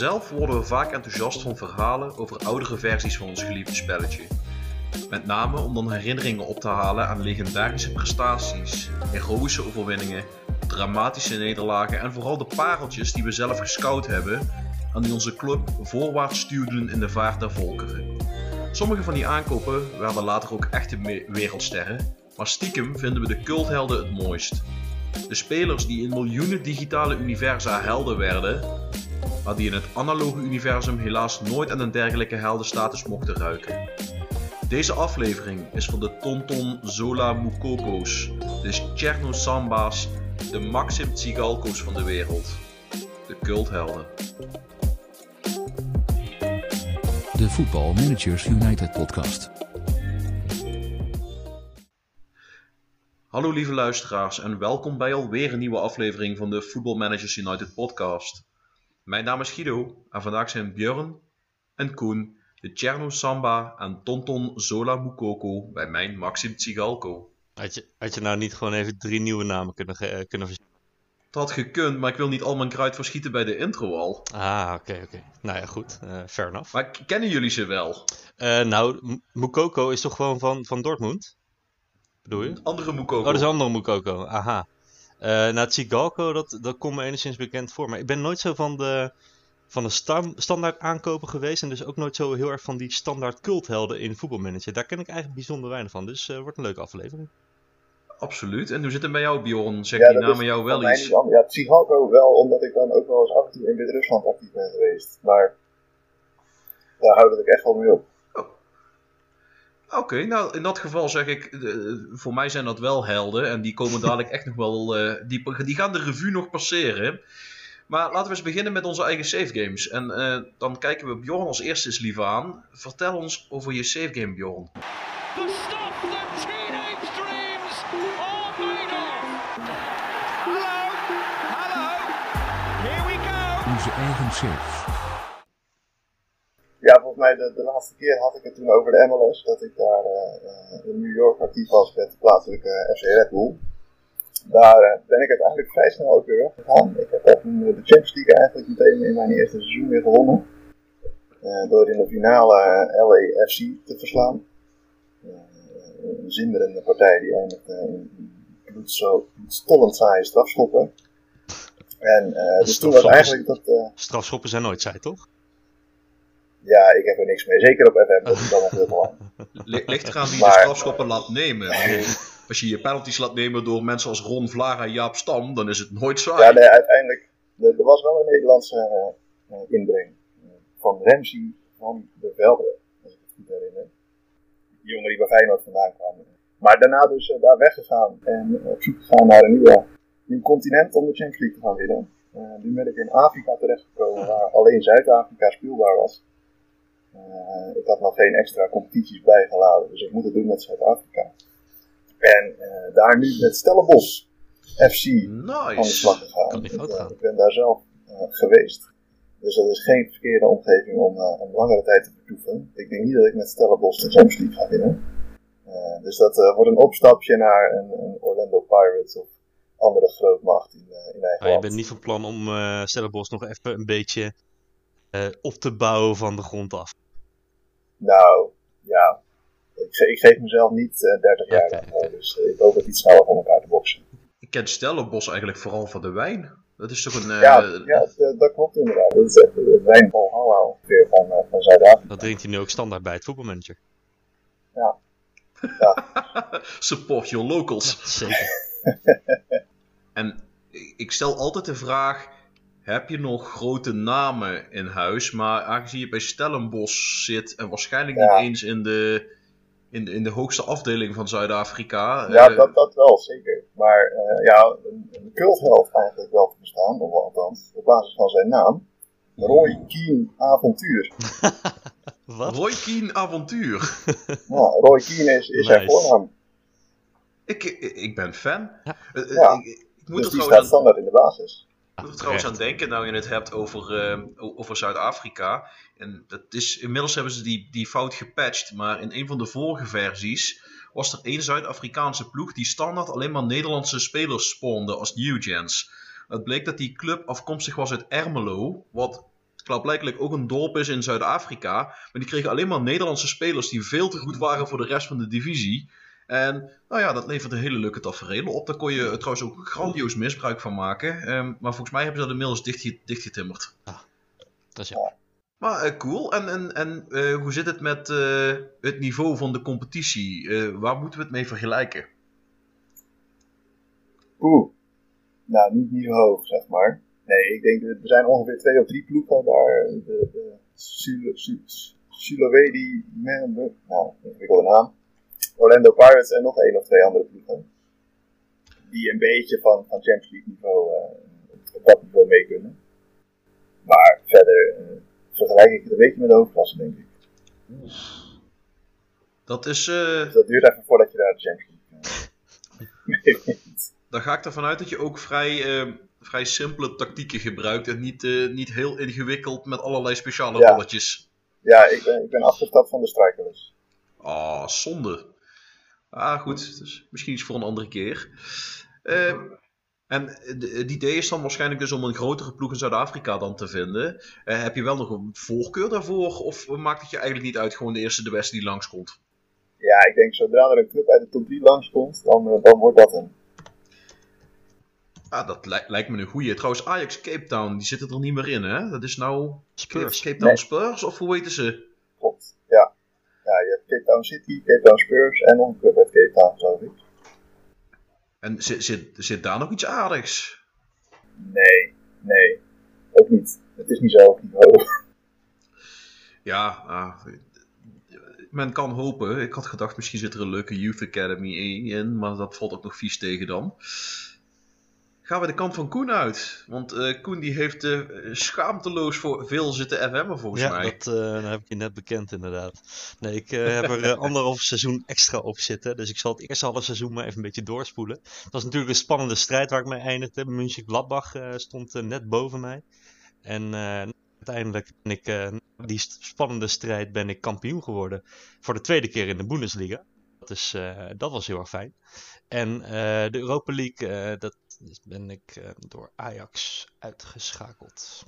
Zelf worden we vaak enthousiast van verhalen over oudere versies van ons geliefde spelletje. Met name om dan herinneringen op te halen aan legendarische prestaties, heroïsche overwinningen, dramatische nederlagen en vooral de pareltjes die we zelf gescout hebben en die onze club voorwaarts stuurden in de vaart der volkeren. Sommige van die aankopen werden later ook echte wereldsterren, maar stiekem vinden we de culthelden het mooist. De spelers die in miljoenen digitale universa helden werden, maar die in het analoge universum helaas nooit aan een dergelijke heldenstatus mochten ruiken. Deze aflevering is voor de Tonton Zola Mukoko's, de Cherno Samba's, de Maxim Tsigalko's van de wereld. De culthelden. De Football Managers United podcast. Hallo lieve luisteraars en welkom bij alweer een nieuwe aflevering van de Football Managers United podcast. Mijn naam is Guido en vandaag zijn Björn en Koen, de Cherno Samba en Tonton Zola Mukoko bij mijn Maxim Tsigalko. Had je, had je nou niet gewoon even drie nieuwe namen kunnen, uh, kunnen verzinnen? Dat had gekund, maar ik wil niet al mijn kruid verschieten bij de intro al. Ah, oké, oké. Nou ja, goed. Uh, fair enough. Maar kennen jullie ze wel? Uh, nou, Mukoko is toch gewoon van, van Dortmund? Bedoel je? Andere Mukoko. Oh, dat is een andere Mukoko. Aha. Uh, nou, Tsigalko, dat, dat komt me enigszins bekend voor. Maar ik ben nooit zo van de, van de stam, standaard aankopen geweest. En dus ook nooit zo heel erg van die standaard culthelden in voetbalmanager. Daar ken ik eigenlijk bijzonder weinig van. Dus uh, wordt een leuke aflevering. Absoluut. En hoe zit het bij jou, Bjorn? Zeg ja, die namen jou wel iets? Ja, Tsigalko wel, omdat ik dan ook wel eens af en toe in Wit-Rusland actief ben geweest. Maar daar houdt ik echt wel mee op. Oké, nou in dat geval zeg ik, uh, voor mij zijn dat wel helden en die komen dadelijk echt nog wel, uh, die, die gaan de revue nog passeren. Maar laten we eens beginnen met onze eigen save games. En uh, dan kijken we Bjorn als eerste eens lief aan. Vertel ons over je save game, Bjorn. Ja, volgens mij de, de laatste keer had ik het toen over de MLS. Dat ik daar uh, in New York actief was met de plaatselijke FC Red Bull. Daar uh, ben ik uiteindelijk vrij snel ook weer weggegaan. Ik heb ook de Champions League eigenlijk meteen in mijn eerste seizoen weer gewonnen. Door in de finale LAFC te verslaan. een zinderende partij die eindigde in bloedstollend saaie strafschoppen. En dus toen was eigenlijk dat... strafschoppen zijn nooit saai, toch? Ja, ik heb er niks mee. Zeker op FM, dat is dan nog heel belangrijk. Ligt eraan wie de strafschoppen laat nemen. Als je je penalties laat nemen door mensen als Ron Vlara en Jaap Stam, dan is het nooit zwaar. Ja, nee, uiteindelijk. Er, was wel een Nederlandse uh, inbreng. van Ramsey van de Velde, als ik het goed herinner. Die jongen die bij Feyenoord vandaan kwam. Maar daarna dus uh, daar weggegaan en op zoek gegaan naar een nieuwe, nieuw continent om de Champions League te gaan winnen. Uh, nu ben ik in Afrika terechtgekomen, waar alleen Zuid-Afrika speelbaar was. Uh, ik had nog geen extra competities bijgeladen, dus ik moet het doen met Zuid-Afrika. En uh, daar nu met Stellenbosch FC nice. aan de slag gegaan. Kan niet fout gaan. Ik ben daar zelf uh, geweest. Dus dat is geen verkeerde omgeving om een langere tijd te vertoeven. Ik denk niet dat ik met Stellenbosch de Champions League ga winnen. dus dat wordt een opstapje naar een, een, Orlando Pirates of andere grootmacht in, in eigen ah, Je bent niet van plan om Stellenbosch nog even een beetje op te bouwen van de grond af? Nou, ja. Ik, ik geef mezelf niet uh, 30 jaar okay. dus uh, ik hoop het iets sneller van elkaar te boksen. Ik ken Stellenbos eigenlijk vooral van de wijn. Dat is toch een... Uh, ja, ja dat klopt inderdaad. Dat is echt de wijn van Hallo weer van, van Zuid-Afrika. Dat drinkt hij nu ook standaard bij het voetbalmanager. Ja. ja. Support your locals. Ja, zeker. en ik stel altijd de vraag heb je nog grote namen in huis. Maar aangezien je bij Stellenbosch zit en waarschijnlijk niet eens in de, in de, in de hoogste afdeling van Zuid-Afrika. Ja, uh, dat, dat wel, zeker. Maar uh, ja, een, een cultheld eigenlijk wel te bestaan, of althans, op basis van zijn naam. Roy Keen Avontuur. Wat? Roy Keen Avontuur. ja, Roy Keen is, is nice. zijn voornaam. Ik, ik, ik ben fan. Ja. Uh, ja. Ik, ik moet dus die staat standaard in de basis. Ik moet er trouwens aan denken, nou je het hebt over, uh, over Zuid-Afrika. En dat is, inmiddels hebben ze die, die fout gepatcht. Maar in een van de vorige versies was er één Zuid-Afrikaanse ploeg die standaard alleen maar Nederlandse spelers spawnde als Newgens. Het bleek dat die club afkomstig was uit Ermelo, wat klaarblijkelijk ook een dorp is in Zuid-Afrika. Maar die kregen alleen maar Nederlandse spelers die veel te goed waren voor de rest van de divisie. En nou ja, dat leverde hele leuke tafereelen op. Daar kon je trouwens ook grandioos misbruik van maken. Um, maar volgens mij hebben ze dat inmiddels dicht, dichtgetimmerd. Ah, dat is ja. Maar uh, cool. En, en, en uh, hoe zit het met uh, het niveau van de competitie? waar moeten we het mee vergelijken? Oeh. Nou, niet niet hoog, zeg maar. Nee, ik denk, er zijn ongeveer twee of drie ploegen daar. De, de Sulawesi, nou, ingewikkelde naam. Orlando Pirates en nog één of twee andere ploegen. Die een beetje van, van Champions League niveau uh, op dat niveau mee kunnen. Maar verder uh, vergelijk ik het een beetje met de hoofdklasse, denk ik. Dat is. Uh... Dus dat duurt even voordat je daar de Champions League mee Dan ga ik ervan uit dat je ook vrij, vrij simpele tactieken gebruikt en niet, niet heel ingewikkeld met allerlei speciale ja. rolletjes. Ja, ik ben, ik ben afgestapt van de strikerless. Ah, oh, zonde. Ah, goed. Dus misschien iets voor een andere keer. Uh, en het idee is dan waarschijnlijk dus om een grotere ploeg in Zuid-Afrika dan te vinden. Uh, heb je wel nog een voorkeur daarvoor? Of maakt het je eigenlijk niet uit, gewoon de eerste de beste die langskomt? Ja, ik denk zodra er een club uit de top 3 langskomt, dan, uh, dan wordt dat een. Ah, dat li lijkt me een goeie. Trouwens, Ajax Cape Town, die zitten er niet meer in, hè? Dat is nou Spurs. Cape Town nee. Spurs, of hoe weten ze? Klopt, ja. Ja, je hebt Cape Town City, Cape Town Spurs en nog een club uit Cape Town, geloof ik. En zit, zit, zit daar nog iets aardigs? Nee, nee. Ook niet. Het is niet zo niveau. Ja, ah, men kan hopen. Ik had gedacht, misschien zit er een leuke Youth Academy in, maar dat valt ook nog vies tegen dan gaan we de kant van Koen uit. Want uh, Koen die heeft uh, schaamteloos voor veel zitten FM'en volgens ja, mij. Ja, dat, uh, dat heb ik je net bekend inderdaad. Nee, ik heb er anderhalf seizoen extra op zitten. Dus ik zal het eerste half seizoen maar even een beetje doorspoelen. Het was natuurlijk een spannende strijd waar ik mee eindigde. München Gladbach stond net boven mij. En uiteindelijk ben ik, die spannende strijd ben ik kampioen geworden. Voor de tweede keer in de Bundesliga. Dat, is, dat was heel erg fijn. En de Europa League, dat dus ben ik uh, door Ajax uitgeschakeld.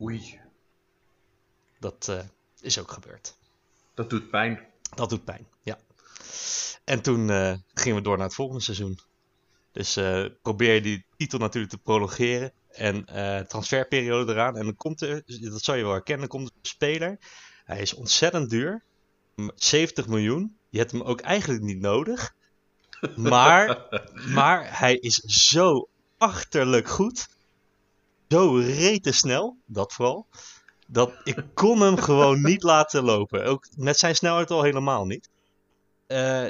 Oei. Dat uh, is ook gebeurd. Dat doet pijn. Dat doet pijn, ja. En toen uh, gingen we door naar het volgende seizoen. Dus probeer je die titel natuurlijk te prolongeren. En transferperiode eraan. En dan komt er, dat zou je wel herkennen, dan komt er een speler. Hij is ontzettend duur. 70 miljoen. Je hebt hem ook eigenlijk niet nodig. Maar, maar hij is zo achterlijk goed. Zo rete snel, dat vooral. Dat ik kon hem gewoon niet laten lopen. Ook met zijn snelheid al helemaal niet. Uh,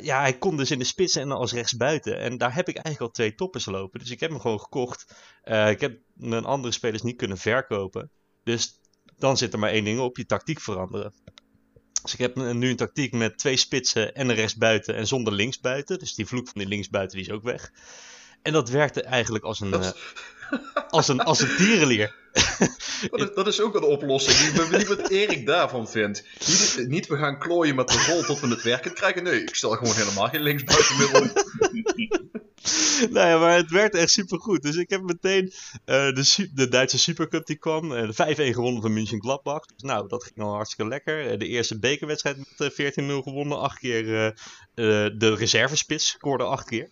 ja, hij kon dus in de spits en als rechtsbuiten. En daar heb ik eigenlijk al twee toppers lopen. Dus ik heb hem gewoon gekocht. Uh, ik heb mijn andere spelers niet kunnen verkopen. Dus dan zit er maar één ding op: je tactiek veranderen. Dus ik heb nu een tactiek met twee spitsen en een rechtsbuiten en zonder linksbuiten. Dus die vloek van die linksbuiten die is ook weg. En dat werkte eigenlijk als een, uh, als een, als een tierenlier. dat, is, dat is ook een oplossing. Ik ben benieuwd wat Erik daarvan vindt. Niet, niet we gaan klooien met de rol tot we het werken krijgen. Nee, ik stel gewoon helemaal geen linksbuiten meer op. nou ja, maar het werd echt supergoed. Dus ik heb meteen uh, de, de Duitse Supercup die kwam. Uh, de 5-1 gewonnen van München Gladbach. Dus nou, dat ging al hartstikke lekker. Uh, de eerste bekerwedstrijd met 14-0 gewonnen. Acht keer de reservespits scoorde acht keer.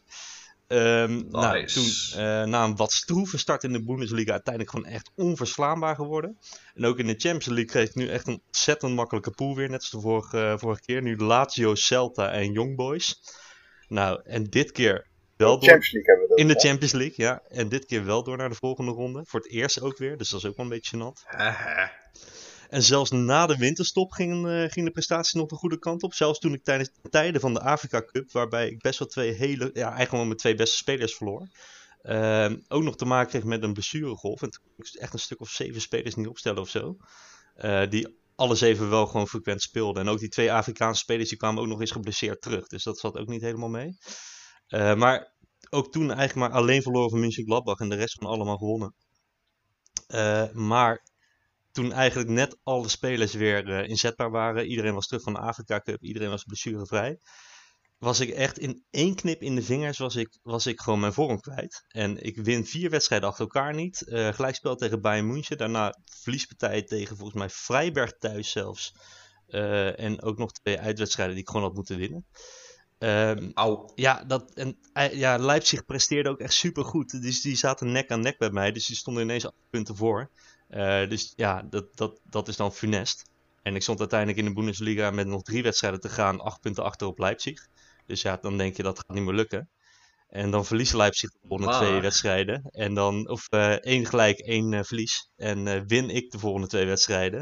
Um, nice. nou, toen, uh, na een wat stroeve start in de Bundesliga, uiteindelijk gewoon echt onverslaanbaar geworden. En ook in de Champions League kreeg ik nu echt een ontzettend makkelijke pool weer, net als de vorige, uh, vorige keer. Nu Lazio, Celta en Young Boys. Nou, en dit keer wel door... Champions League hebben we In de Champions League, ja. En dit keer wel door naar de volgende ronde. Voor het eerst ook weer, dus dat is ook wel een beetje gênant. En zelfs na de winterstop gingen, uh, ging de prestatie nog de goede kant op. Zelfs toen ik tijdens de tijden van de Afrika Cup, waarbij ik best wel twee hele, ja, eigenlijk wel mijn twee beste spelers verloor. Uh, ook nog te maken kreeg met een blessuregolf. En toen kon ik echt een stuk of zeven spelers niet opstellen of zo. Uh, die alle zeven wel gewoon frequent speelden. En ook die twee Afrikaanse spelers die kwamen ook nog eens geblesseerd terug. Dus dat zat ook niet helemaal mee. Uh, maar ook toen eigenlijk maar alleen verloren van München Gladbach en de rest van allemaal gewonnen. Uh, maar toen eigenlijk net alle spelers weer uh, inzetbaar waren, iedereen was terug van de Afrika Cup, iedereen was blessurevrij, was ik echt in één knip in de vingers was ik, was ik gewoon mijn vorm kwijt. En ik win vier wedstrijden achter elkaar niet. Uh, gelijkspel tegen Bayern München, daarna verliespartij tegen volgens mij Vrijberg thuis zelfs. en ook nog twee uitwedstrijden die ik gewoon had moeten winnen. Um, Au. Ja, dat, en, ja, Leipzig presteerde ook echt super goed. Dus die zaten nek aan nek bij mij. Dus die stonden ineens acht punten voor. Uh, dus ja, dat, dat, dat is dan funest. En ik stond uiteindelijk in de Bundesliga met nog drie wedstrijden te gaan. Acht punten achter op Leipzig. Dus ja, dan denk je dat gaat niet meer lukken. En dan verliest Leipzig de volgende ah. twee wedstrijden. En dan, of uh, één gelijk, één uh, verlies. En uh, win ik de volgende twee wedstrijden.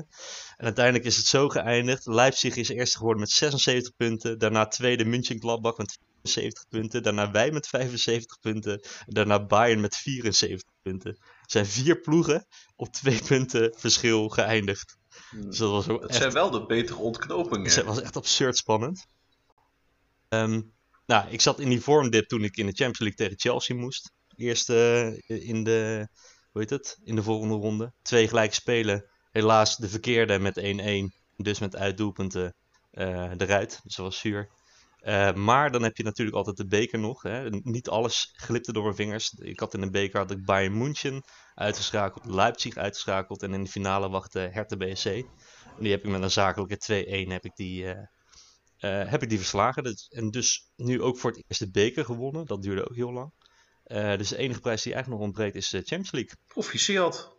En uiteindelijk is het zo geëindigd. Leipzig is eerste geworden met 76 punten. Daarna tweede München Gladbach met 75 punten. Daarna wij met 75 punten. Daarna Bayern met 74 punten. Er zijn vier ploegen op twee punten verschil geëindigd. Hmm. Dus dat was ook het echt... zijn wel de betere ontknopingen. Het was echt absurd spannend. Um, nou, ik zat in die vormdip toen ik in de Champions League tegen Chelsea moest. Eerst uh, in de, hoe heet het, in de volgende ronde. Twee gelijke spelen. Helaas de verkeerde met 1-1. Dus met uitdoelpunten uh, eruit. Dus dat was zuur. Uh, maar dan heb je natuurlijk altijd de beker nog. Hè. Niet alles glipte door mijn vingers. Ik had in de beker had ik Bayern München uitgeschakeld, Leipzig uitgeschakeld en in de finale wachtte Hertha BSC. En die heb ik met een zakelijke 2-1 heb ik die, uh, heb ik die verslagen. en dus nu ook voor het eerst de beker gewonnen. Dat duurde ook heel lang. Uh, dus de enige prijs die eigenlijk nog ontbreekt is de Champions League. Proficiat.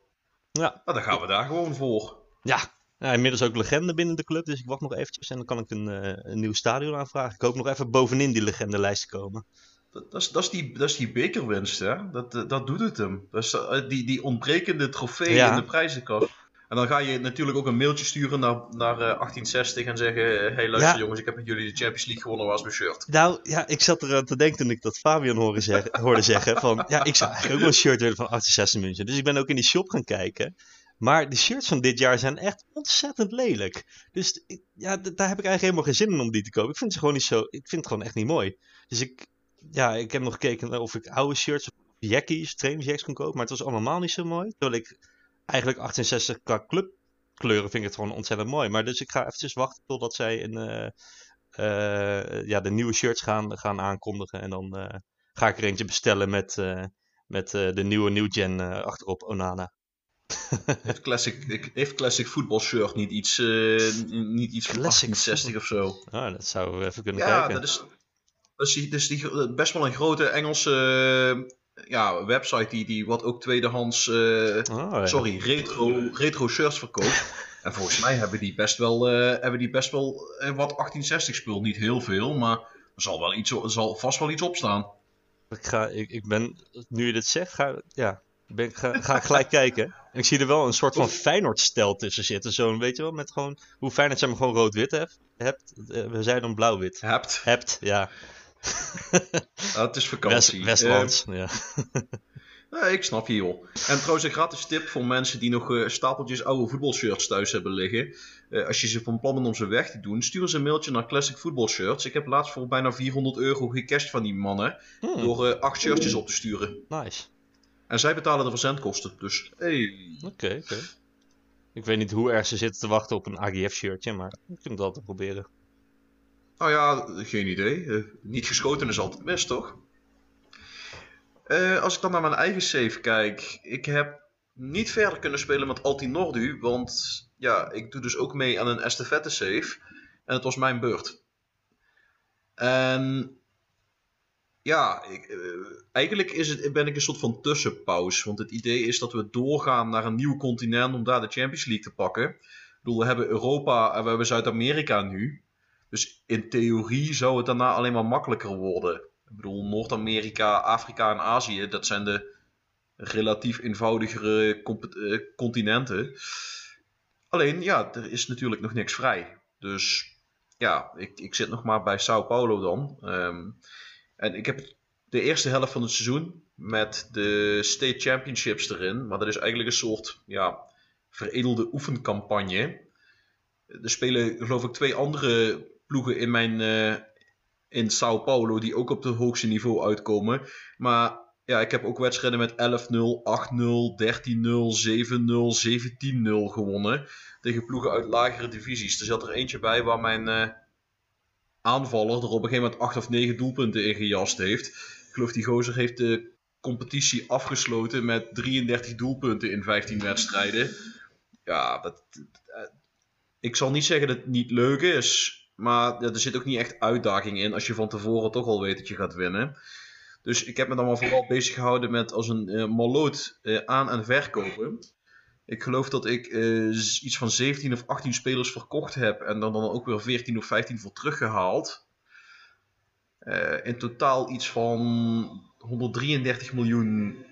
Ja. Nou, dan gaan we daar gewoon voor. Ja. inmiddels ook legende binnen de club. Dus ik wacht nog eventjes en dan kan ik een, uh, een nieuw stadion aanvragen. Ik hoop nog even bovenin die legendelijst te komen. Dat, dat, is, dat, is die, dat is die bekerwinst, hè? Dat, dat doet het hem. Dat is die, die ontbrekende trofee in de prijzenkast. En dan ga je natuurlijk ook een mailtje sturen naar, naar 1860 eh, en zeggen: eh, Hey, luister jongens, ik heb met jullie de Champions League gewonnen, was mijn shirt. Nou ja, ik zat er aan te denken toen ik dat Fabian hoorde zeggen, hoorde zeggen: van ja, ik zou eigenlijk ook wel een shirt willen van 1860 München. Dus ik ben ook in die shop gaan kijken. Maar de shirts van dit jaar zijn echt ontzettend lelijk. Dus ja, daar heb ik eigenlijk helemaal geen zin in om die te kopen. Ik vind ze gewoon niet zo. Ik vind het gewoon echt niet mooi. Dus ik, ja, ik heb nog gekeken of ik oude shirts of jackies, trainingsjacks kon kopen. Maar het was allemaal niet zo mooi. Terwijl ik eigenlijk 68 qua clubkleuren vind ik het gewoon ontzettend mooi. Maar dus ik ga eventjes wachten totdat zij een, uh, uh, ja, de nieuwe shirts gaan, gaan aankondigen. En dan uh, ga ik er eentje bestellen met, met de nieuwe New Gen achterop Onana. heeft Classic, heeft Classic Football Shirt niet iets, niet iets van 1860 of zo? Ah, dat zou we even kunnen ja, kijken. Ja, dat is, dat is, dat is die, best wel een grote Engelse ja, website die, die wat ook tweedehands, uh, sorry, retro, retro shirts verkoopt. en volgens mij hebben die best wel, uh, hebben die best wel uh, wat 1860 spul. Niet heel veel, maar er zal, wel iets, er zal vast wel iets op staan. Ik, ga, ik, ik ben, nu je dit zegt, ga, ja, ben, ga, ga ik gelijk kijken. En ik zie er wel een soort van Feyenoord-stel tussen zitten. Zo'n, weet je wel, met gewoon, hoe Feyenoord zeg maar gewoon rood-wit hebt we zijn dan blauw-wit. Hebt. Hebt, ja. Ah, het is vakantie. West, Westlands, uh, ja. nee, ik snap je joh. En trouwens een gratis tip voor mensen die nog uh, stapeltjes oude voetbalshirts thuis hebben liggen. Uh, als je ze van plan bent om ze weg te doen, stuur ze een mailtje naar Classic Football Shirts. Ik heb laatst voor bijna 400 euro gecashed van die mannen. Hmm. Door acht shirtjes op te sturen. Nice. En zij betalen de verzendkosten. Dus hey. Oké, oké. Ik weet niet hoe erg ze zitten te wachten op een AGF shirtje, maar ik kunt het altijd proberen. Nou ja, geen idee. Uh, niet geschoten is altijd mis, toch? Uh, als ik dan naar mijn eigen save kijk, ik heb niet verder kunnen spelen met Altinordu, want ja, ik doe dus ook mee aan een estafette save. En het was mijn beurt. En ja, ik, uh, eigenlijk is het, ben ik een soort van tussenpauze. Want het idee is dat we doorgaan naar een nieuw continent om daar de Champions League te pakken. Ik bedoel, we hebben Europa en we hebben Zuid-Amerika nu. Dus in theorie zou het daarna alleen maar makkelijker worden. Ik bedoel, Noord-Amerika, Afrika en Azië, dat zijn de relatief eenvoudigere uh, continenten. Alleen, ja, er is natuurlijk nog niks vrij. Dus ja, ik, ik zit nog maar bij Sao Paulo dan. Um, en ik heb de eerste helft van het seizoen met de State Championships erin. Maar dat is eigenlijk een soort ja, veredelde oefencampagne. Er spelen geloof ik twee andere ploegen in mijn, uh, in Sao Paulo die ook op het hoogste niveau uitkomen. Maar ja, ik heb ook wedstrijden met 11-0, 8-0, 13-0, 7-0, 17-0 gewonnen. Tegen ploegen uit lagere divisies. Er zat er eentje bij waar mijn uh, aanvaller er op een gegeven moment 8 of 9 doelpunten in gejast heeft. Ik geloof die gozer heeft de competitie afgesloten met 33 doelpunten in 15 wedstrijden. Ja, dat, eh, ik zal niet zeggen dat het niet leuk is. Maar er zit ook niet echt uitdaging in als je van tevoren toch al weet dat je gaat winnen. Dus ik heb me dan maar vooral bezig gehouden met als een uh, maloot uh, aan- en verkopen. Ik geloof dat ik uh, iets van 17 of 18 spelers verkocht heb en dan, dan ook weer 14 of 15 voor teruggehaald. in totaal iets van 133 miljoen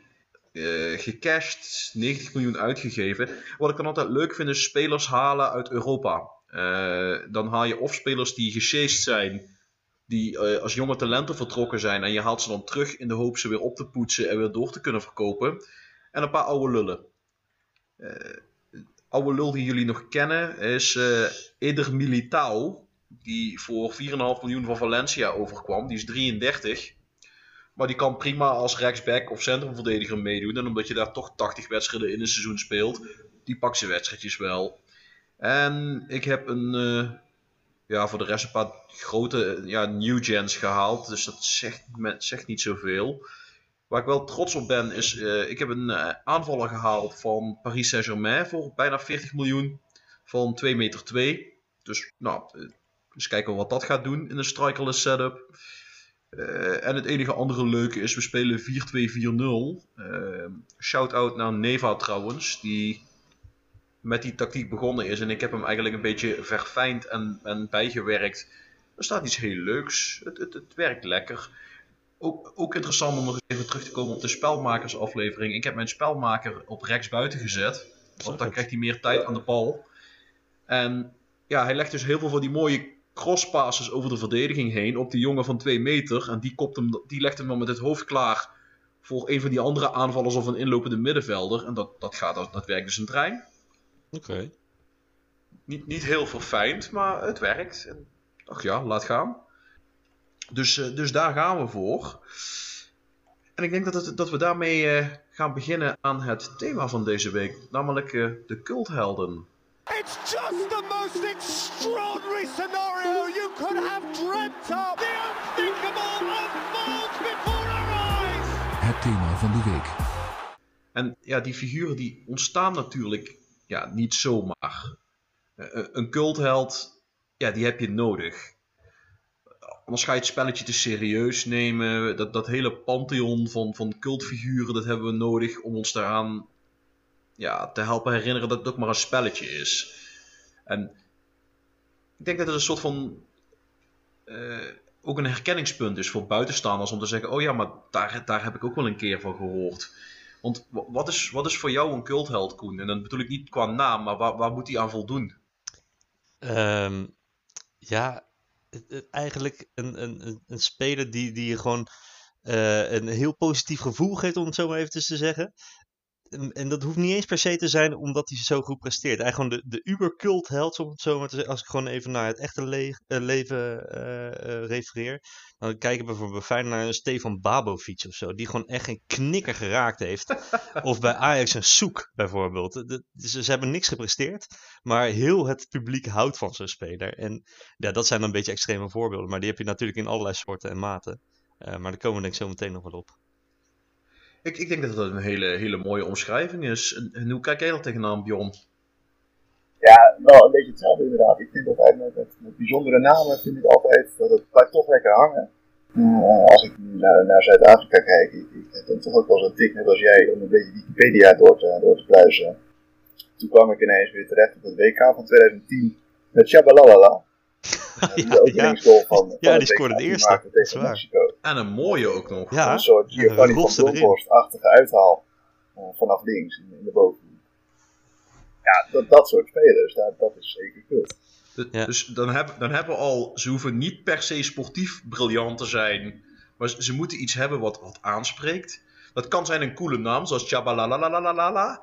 gecashed, 90 miljoen uitgegeven. Wat ik dan altijd leuk vind is spelers halen uit Europa. Dan haal je of spelers die gesjeest zijn die uh, als jonge talenten vertrokken zijn en je haalt ze dan terug in de hoop ze weer op te poetsen en weer door te kunnen verkopen. En een paar oude lullen. Uh, oude lul die jullie nog kennen is Eder Militao, die voor 4,5 miljoen van Valencia overkwam. Die is 33. Maar die kan prima als rechtsback of centrumverdediger meedoen. En omdat je daar toch 80 wedstrijden in een seizoen speelt, die pakt zijn wedstrijdjes wel. En ik heb een ja, voor de rest een paar grote ja, new gens gehaald. Dus dat zegt, zegt niet zoveel. Waar ik wel trots op ben is, uh, ik heb een uh, aanvaller gehaald van Paris Saint-Germain voor bijna 40 miljoen. Van 2 meter 2. Dus nou, uh, eens kijken wat dat gaat doen in een strikerless setup. en het enige andere leuke is, we spelen 4-2-4-0. Shout-out naar Neva trouwens, die met die tactiek begonnen is. En ik heb hem eigenlijk een beetje verfijnd en, en bijgewerkt. Er staat iets heel leuks. Het, het, het werkt lekker. Ook, ook interessant om nog even terug te komen op de spelmakersaflevering. Ik heb mijn spelmaker op rechts buiten gezet. Want dan krijgt hij meer tijd aan de bal. En ja, hij legt dus heel veel van die mooie crosspasses over de verdediging heen. Op die jongen van 2 meter. En die, kopt hem, die legt hem dan met het hoofd klaar voor een van die andere aanvallers of een inlopende middenvelder. En dat, dat, gaat, dat, dat werkt dus een trein. Oké. Niet, niet heel verfijnd, maar het werkt. En, ach ja, laat gaan. Dus, uh, dus daar gaan we voor. En ik denk dat, het, dat we daarmee uh, gaan beginnen aan het thema van deze week, namelijk uh, de culthelden. It's just the most extraordinary scenario you could have dreamt of. The unthinkable unfolds before our eyes. Het thema van de week. En ja, die figuren die ontstaan natuurlijk ja, niet zomaar. Uh, een cultheld, ja, die heb je nodig. Anders ga je het spelletje te serieus nemen. Dat, dat hele pantheon van, van cultfiguren, dat hebben we nodig om ons daaraan ja, te helpen herinneren dat het ook maar een spelletje is. En ik denk dat het een soort van. Uh, ook een herkenningspunt is voor buitenstaanders om te zeggen: Oh ja, maar daar, daar heb ik ook wel een keer van gehoord. Want wat is, wat is voor jou een cultheld, Koen? En dan bedoel ik niet qua naam, maar waar, waar moet hij aan voldoen? Um, ja, eigenlijk een, een, een speler die, die je gewoon uh, een heel positief gevoel geeft, om het zo maar even te zeggen. En dat hoeft niet eens per se te zijn omdat hij zo goed presteert. Eigenlijk gewoon de, de uber-cult held, om het zo maar te zeggen. Als ik gewoon even naar het echte le uh, leven uh, uh, refereer. Dan kijk ik bijvoorbeeld fijn naar een Stefan Babovic of zo. Die gewoon echt geen knikker geraakt heeft. of bij Ajax een Soek bijvoorbeeld. De, ze, ze, hebben niks gepresteerd. Maar heel het publiek houdt van zo'n speler. En ja, dat zijn dan een beetje extreme voorbeelden. Maar die heb je natuurlijk in allerlei soorten en maten. maar daar komen we denk ik zo meteen nog wel op. Ik, ik denk dat dat een hele, hele mooie omschrijving is. En, en hoe kijk jij er tegenaan, Bjorn? Ja, wel een beetje hetzelfde inderdaad. Ik vind dat met, bijzondere namen vind ik altijd dat het blijft toch lekker hangen. Uh, als ik naar, naar Zuid-Afrika kijk, ik, ik dan toch ook wel zo'n tik, net als jij, om een beetje Wikipedia door te, door pluizen. Toen kwam ik ineens weer terecht op het WK van 2010 met Shabalalala. Ja, de ja. van, van ja, die scoorde het eerste. Tegen Mexico. En een mooie ook nog. Ja, een soort Giovanni van Bronckhorst-achtige uithaal uh, vanaf links in, in de bovenhoek. Ja, dat, dat soort spelers, dat, dat is zeker goed. Ja. Dus dan, heb, dan hebben we al, ze hoeven niet per se sportief briljant te zijn, maar ze, ze moeten iets hebben wat, wat aanspreekt. Dat kan zijn een coole naam, zoals Chabalalalala.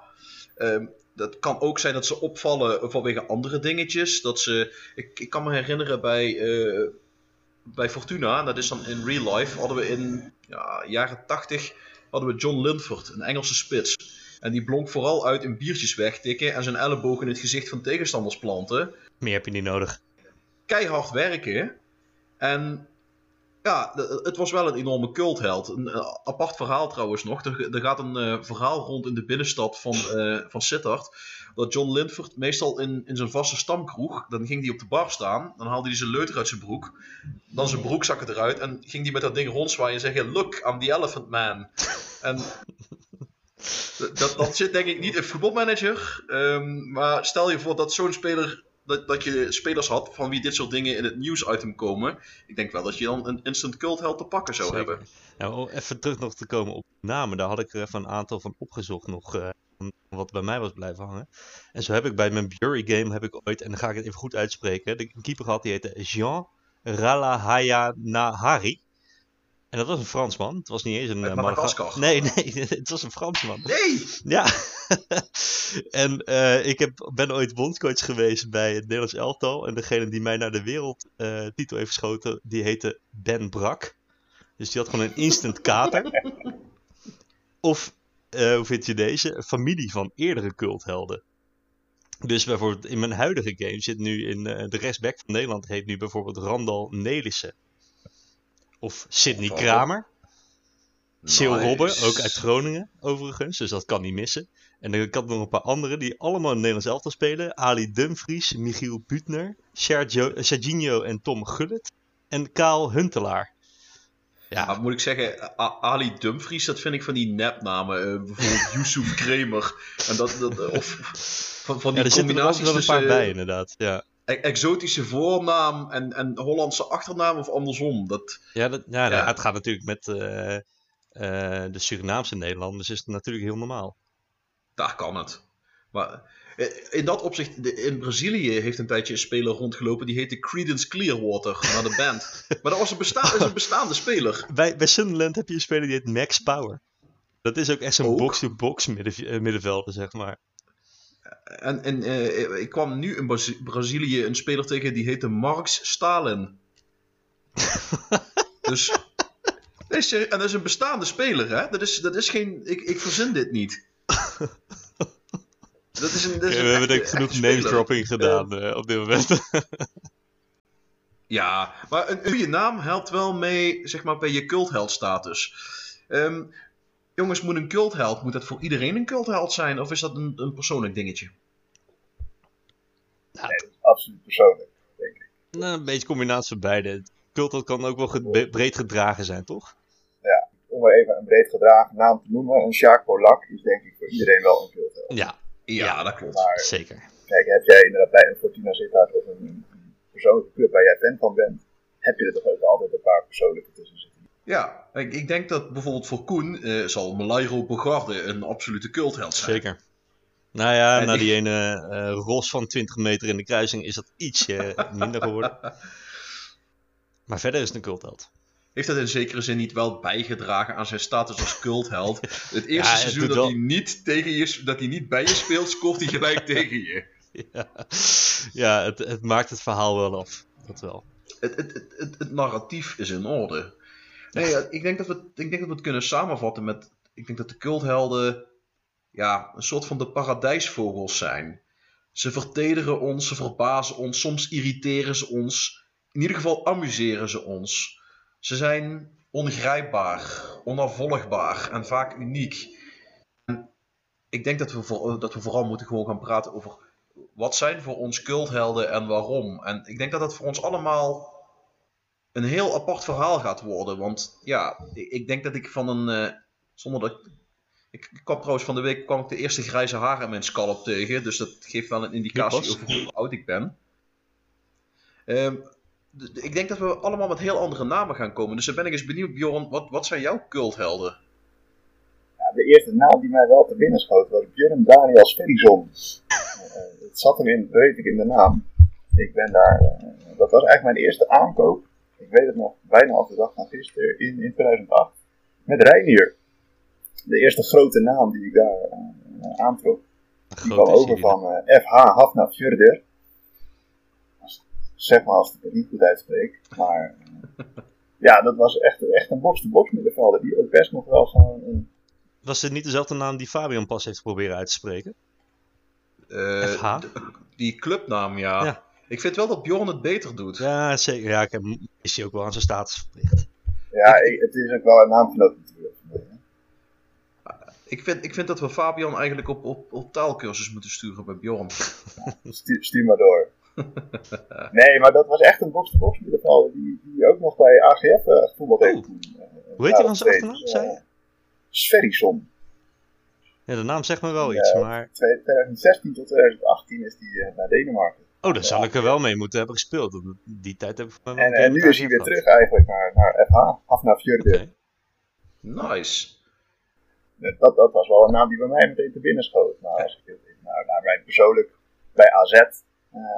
Um, dat kan ook zijn dat ze opvallen vanwege andere dingetjes. Dat ze, ik, ik kan me herinneren bij uh, bij Fortuna, dat is dan in real life, hadden we in ja, jaren 80 hadden we John Linford, een Engelse spits. En die blonk vooral uit in biertjes wegtikken en zijn elleboog in het gezicht van tegenstanders planten. Meer heb je niet nodig. Keihard werken. En ja, het was wel een enorme cultheld. Een uh, apart verhaal trouwens nog. Er, er gaat een uh, verhaal rond in de binnenstad van, uh, van Sittard. Dat John Linford meestal in, in zijn vaste stamkroeg. Dan ging hij op de bar staan. Dan haalde hij zijn leuter uit zijn broek. Dan zijn broekzakken eruit. En ging hij met dat ding rondzwaaien en zeggen: Look, I'm the Elephant Man. en dat, dat zit denk ik niet in voetbalmanager. Um, maar stel je voor dat zo'n speler dat, dat je spelers had van wie dit soort dingen in het nieuwsitem komen. Ik denk wel dat je dan een instant cult held te pakken zou Zeker. hebben. Nou, om even terug nog te komen op namen. Daar had ik er even een aantal van opgezocht nog. Uh, wat bij mij was blijven hangen. En zo heb ik bij mijn Bury game heb ik ooit, en dan ga ik het even goed uitspreken. De keeper gehad die heette Jean Ralahayanahari. En dat was een Fransman. Het was niet eens een. Uit Madagaskar. Nee, nee, het was een Fransman. Nee! Ja. en uh, ik heb, ben ooit bondcoach geweest bij het Nederlands elftal. En degene die mij naar de wereldtitel uh, heeft geschoten, die heette Ben Brak. Dus die had gewoon een instant kater. of, uh, hoe vind je deze? Familie van eerdere culthelden. Dus bijvoorbeeld in mijn huidige game zit nu in de rechtsback van Nederland heet nu bijvoorbeeld Randal Nelissen. Of Sidney Kramer. Sil nice. Robben, ook uit Groningen overigens, dus dat kan niet missen. En ik had nog een paar anderen die allemaal in Nederlands elftal spelen. Ali Dumfries, Michiel Butner, Sergio, Serginho en Tom Gullit. En Kaal Huntelaar. Ja. ja. moet ik zeggen, A Ali Dumfries, dat vind ik van die nepnamen. Uh, bijvoorbeeld Yusuf Kramer. En dat, dat, of van, van die ja, er combinaties wel een paar bij inderdaad, ja. Exotische voornaam en, en Hollandse achternaam of andersom. Dat, ja, dat, ja, ja. het gaat natuurlijk met uh, uh, de Surinaamse Nederlanders is het natuurlijk heel normaal. Daar kan het. Maar in dat opzicht, in Brazilië heeft een tijdje een speler rondgelopen die heette Credence Clearwater, naar de band. maar dat was een, besta is een bestaande speler. Bij, bij Sunderland heb je een speler die heet Max Power. Dat is ook echt zo'n box-to-box midden, middenvelder, zeg maar. En, en uh, ik kwam nu in Braz Brazilië een speler tegen die heette Marx Stalin. dus. Is, en dat is een bestaande speler, hè? Dat is, dat is geen. Ik, ik verzin dit niet. Dat is een, dat is ja, we hebben denk ik genoeg name dropping gedaan uh, op dit moment. ja, maar een goede naam helpt wel mee, zeg maar, bij je cultheldstatus. Um, jongens, moet een cultheld, moet dat voor iedereen een cultheld zijn? Of is dat een, een persoonlijk dingetje? Nou, nee, absoluut persoonlijk, denk ik. Nou, een beetje combinatie van beide. Cultheld kan ook wel ge breed gedragen zijn, toch? Ja, om maar even een breed gedragen naam te noemen. Een Jacques Polak is denk ik voor iedereen wel een cultheld. Ja, ja, ja dat klopt. Maar, Zeker. Kijk, heb jij inderdaad bij een Fortuna Sittard of een, een persoonlijke club waar jij fan van bent, heb je er toch ook altijd een paar persoonlijke tussen zitten. Ja, ik, ik denk dat bijvoorbeeld voor Koen uh, zal Malairo Bogarde een absolute cultheld zijn. Zeker. Nou ja, en na die ene uh, ros van 20 meter in de kruising is dat ietsje minder geworden. Maar verder is het een cultheld. Heeft dat in zekere zin niet wel bijgedragen aan zijn status als cultheld? Het eerste ja, seizoen dat, wel... hij niet tegen je, dat hij niet bij je speelt, scoort hij gelijk tegen je. Ja, ja het, het, maakt het verhaal wel af. Dat wel. Het, het, het, het narratief is in orde. Nee, ik, denk dat we, ik denk dat we het kunnen samenvatten met... Ik denk dat de culthelden ja, een soort van de paradijsvogels zijn. Ze vertederen ons, ze verbazen ons, soms irriteren ze ons. In ieder geval amuseren ze ons. Ze zijn ongrijpbaar, onafvolgbaar en vaak uniek. En ik denk dat we, dat we vooral moeten gewoon gaan praten over wat zijn voor ons culthelden en waarom. En ik denk dat dat voor ons allemaal een heel apart verhaal gaat worden. Want ja, ik, ik denk dat ik van een. Uh, zonder dat. Ik, ik kwam trouwens van de week kwam ik de eerste grijze haren in mijn scalp tegen. Dus dat geeft wel een indicatie over hoe oud ik ben. Um, ik denk dat we allemaal met heel andere namen gaan komen. Dus dan ben ik eens benieuwd, Bjorn, wat, wat zijn jouw culthelden? Ja, de eerste naam die mij wel te binnen schoot was Björn Daniel Sverrisson. uh, het zat hem in, weet ik, in de naam. Ik ben daar, uh, dat was eigenlijk mijn eerste aankoop. Ik weet het nog, bijna als de dag van gisteren, in, in 2008. Met Reinier. De eerste grote naam die ik daar uh, aantrok. Die kwam over van FH Hafna Fjörder zeg maar als ik het niet goed uitspreek. Maar ja, dat was echt, echt een box-to-box middenvelder die ook best nog wel gewoon een Was dit niet dezelfde naam die Fabian pas heeft proberen uit te spreken? Eh, FH? Die clubnaam, ja. Ja. Ik vind wel dat Bjorn het beter doet. Ja, zeker. Ja, ik heb, is hij ook wel aan zijn status verplicht. Ja, ik- het is ook wel een naamgenoot natuurlijk. Ik, vind, ik vind dat we Fabian eigenlijk op, op, op taalkursus moeten sturen bij Bjorn. Stuur, stuur maar door. nee, maar dat was echt een box-to-box middenvelder die, die ook nog bij AGF uh, gevoetbald heeft Oh. toen. Eh, Hoe heet hij ja, dan zijn achternaam, eh, zei je? Sverrisson. Ja, de naam zegt me wel iets, Ja. maar... 2016 tot 2018 is hij eh, naar Denemarken. Oh, dan zal ik er wel mee moeten hebben gespeeld. Die tijd heb ik voor mij En wel eh, nu is hij weer terug eigenlijk naar, naar FH, af naar Fjörde. Oké. Nice. Dat, dat was wel een naam die bij mij meteen te binnen schoot. Maar als ik nou, naar mij persoonlijk bij AZ, eh,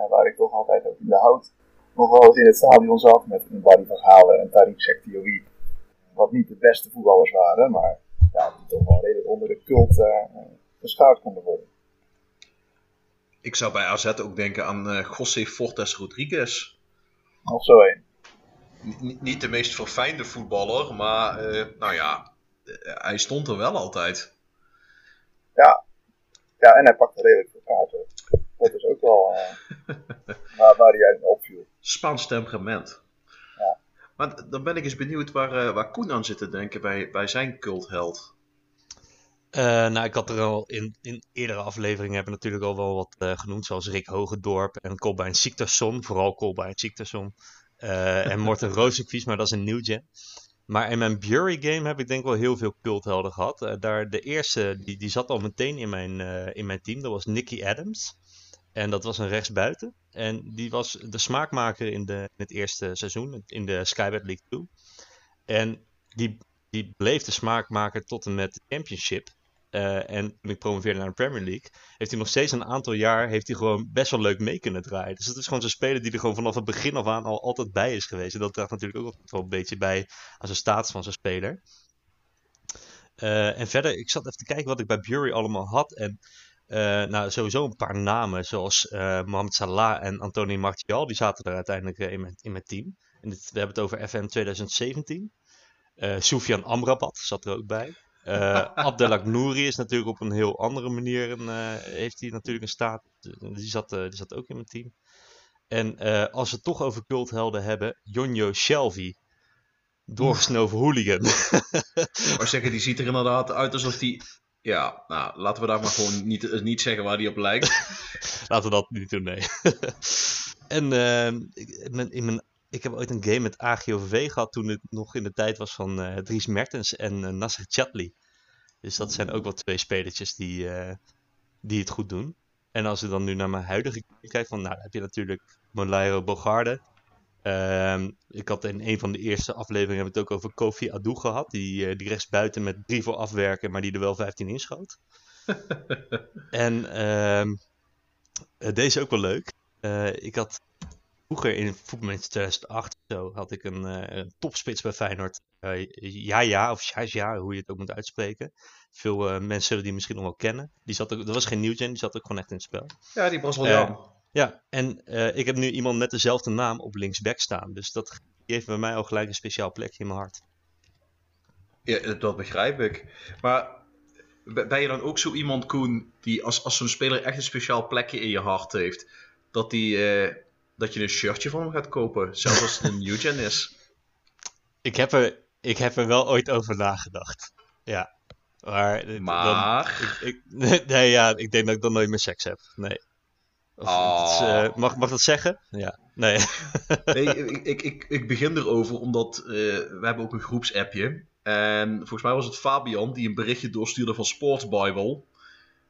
waar ik toch altijd ook in de hout nog wel eens in het stadion zat met een Barry van Galen en Tariq Sektiori. Wat niet de beste voetballers waren, maar ja, die toch wel redelijk onder de cult eh geschaard konden worden. Ik zou bij AZ ook denken aan eh José Fortes Rodriguez. Nog zo één. N- niet de meest verfijnde voetballer, maar eh, nou ja, eh, hij stond er wel altijd. Ja, en hij pakte redelijk veel kaarten. Dat is ook wel waar, waar hij uit opviel. Spaans temperament. Ja. Maar dan ben ik eens benieuwd waar, waar Koen aan zit te denken bij, bij zijn cultheld. Eh, nou, ik had er al in, in eerdere afleveringen hebben natuurlijk al wel wat eh, genoemd, zoals Rick Hogendorp en Colbein Siktersson, vooral Colbein Siktersson. eh, en Morten Rozenquiist, maar dat is een new gen. Maar in mijn Bury game heb ik denk wel heel veel culthelden gehad. Eh, daar, de eerste, die, die zat al meteen in mijn, in mijn team, dat was Nicky Adams. En dat was een rechtsbuiten. En die was de smaakmaker in, de, in het eerste seizoen, in de Skybet League 2. En die, die bleef de smaakmaker tot en met de championship. Eh, en toen ik promoveerde naar de Premier League, heeft hij nog steeds een aantal jaar heeft hij gewoon best wel leuk mee kunnen draaien. Dus het is gewoon zo'n speler die er gewoon vanaf het begin af aan al altijd bij is geweest. En dat draagt natuurlijk ook wel een beetje bij aan zijn status van zijn speler. Eh, en verder, ik zat even te kijken wat ik bij Bury allemaal had. En eh, nou, sowieso een paar namen, zoals Mohamed Salah en Anthony Martial. Die zaten er uiteindelijk in, mijn, in mijn team. En dit, we hebben het over FM 2017. Eh Soufiane Amrabat zat er ook bij. Eh Abdelak Nouri is natuurlijk op een heel andere manier een, eh, heeft hij natuurlijk een staat. Die zat, eh, die zat ook in mijn team. En eh, als we het toch over culthelden hebben, Jonjo Shelby. Doorgesnoven hooligan. Maar zeggen, die ziet er inderdaad uit alsof die... Ja, nou, laten we daar maar gewoon niet, eh, niet zeggen waar die op lijkt. Laten we dat niet doen, nee. en in mijn, in mijn, ik heb ooit een game met AGOVV gehad toen het nog in de tijd was van eh, Dries Mertens en eh, Nasser Chatli. Dus dat zijn ook wel twee spelertjes die, eh, die het goed doen. En als je dan nu naar mijn huidige kijkt, van, nou, dan heb je natuurlijk Molairo Bogarde. Ehm, ik had in een van de eerste afleveringen het ook over Kofi Adu gehad. Die, die rechtsbuiten met drie voor afwerken, maar die er wel 15 inschoot. en ehm, eh, deze ook wel leuk. Ik had vroeger in voetbalmanager 2008 zo, had ik een, eh, een topspits bij Feyenoord. Eh, ja, ja, of ja, ja, hoe je het ook moet uitspreken. Veel eh, mensen zullen die misschien nog wel kennen. Die zat ook, dat was geen nieuwgen, die zat ook gewoon echt in het spel. Ja, die Braziliaan. Ja, en eh, ik heb nu iemand met dezelfde naam op linksback staan. Dus dat die heeft bij mij al gelijk een speciaal plekje in mijn hart. Ja, dat begrijp ik. Maar ben je dan ook zo iemand, Koen, die als, als zo'n speler echt een speciaal plekje in je hart heeft, dat, die, eh, dat je een shirtje van hem gaat kopen, zelfs als het een new gen is? Ik heb er, ik heb er wel ooit over nagedacht. Ja. Maar, eh, dan- Maar, ik, nee, ja, ik denk dat ik dan nooit meer seks heb. Nee. Of, is, eh, mag, mag dat zeggen? Ja. Nee. nee, ik, ik, ik, ik begin erover omdat eh, we hebben ook een groepsappje. En volgens mij was het Fabian die een berichtje doorstuurde van Sports Bible.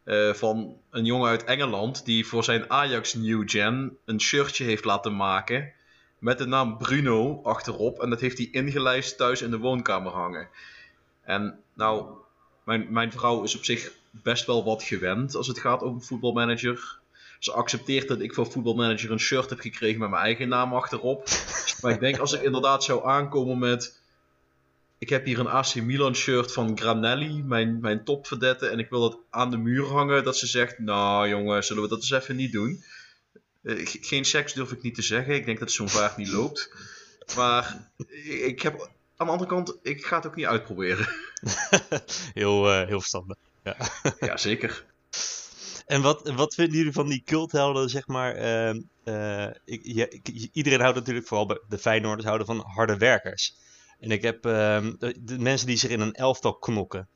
Eh, van een jongen uit Engeland die voor zijn Ajax New Gen een shirtje heeft laten maken. Met de naam Bruno achterop. En dat heeft hij ingelijst thuis in de woonkamer hangen. En nou, mijn, mijn vrouw is op zich best wel wat gewend als het gaat over voetbalmanager. Ze accepteert dat ik van voetbalmanager een shirt heb gekregen met mijn eigen naam achterop. Maar ik denk als ik inderdaad zou aankomen met. Ik heb hier een AC Milan shirt van Granelli, mijn, mijn topverdette, en ik wil dat aan de muur hangen. Dat ze zegt: Nou jongen, zullen we dat eens even niet doen? Eh, ge- geen seks durf ik niet te zeggen. Ik denk dat zo'n vaart niet loopt. Maar ik heb aan de andere kant, ik ga het ook niet uitproberen. heel, uh, heel verstandig. Ja. ja, zeker. En wat, wat vinden jullie van die culthelden, zeg maar? Uh, uh, ik, ja, ik, iedereen houdt natuurlijk, vooral bij de Feyenoorders, houden van harde werkers. En ik heb uh, de, mensen die zich in een elftal knokken.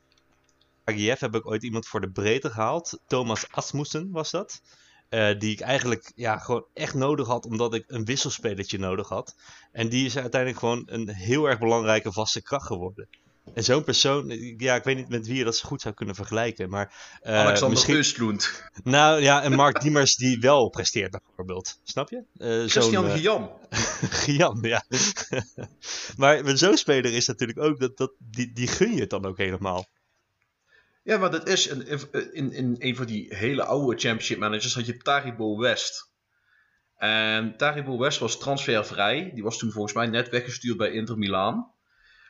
AGF heb ik ooit iemand voor de breedte gehaald. Thomas Asmussen was dat. Uh, die ik eigenlijk ja, gewoon echt nodig had, omdat ik een wisselspelertje nodig had. En die is uiteindelijk gewoon een heel erg belangrijke vaste kracht geworden. En zo'n persoon, ja, ik weet niet met wie je dat zo goed zou kunnen vergelijken, maar... Uh, Alexander misschien... Östlund. Nou ja, en Mark Diemers die wel presteert bijvoorbeeld. Snap je? Uh, Christian Gian. Gian, ja. maar zo'n speler is natuurlijk ook, dat, dat, die, die gun je het dan ook helemaal. Ja, maar dat is in, in, in een van die hele oude championship managers had je Taribo West. En Taribo West was transfervrij. Die was toen volgens mij net weggestuurd bij Inter Milaan.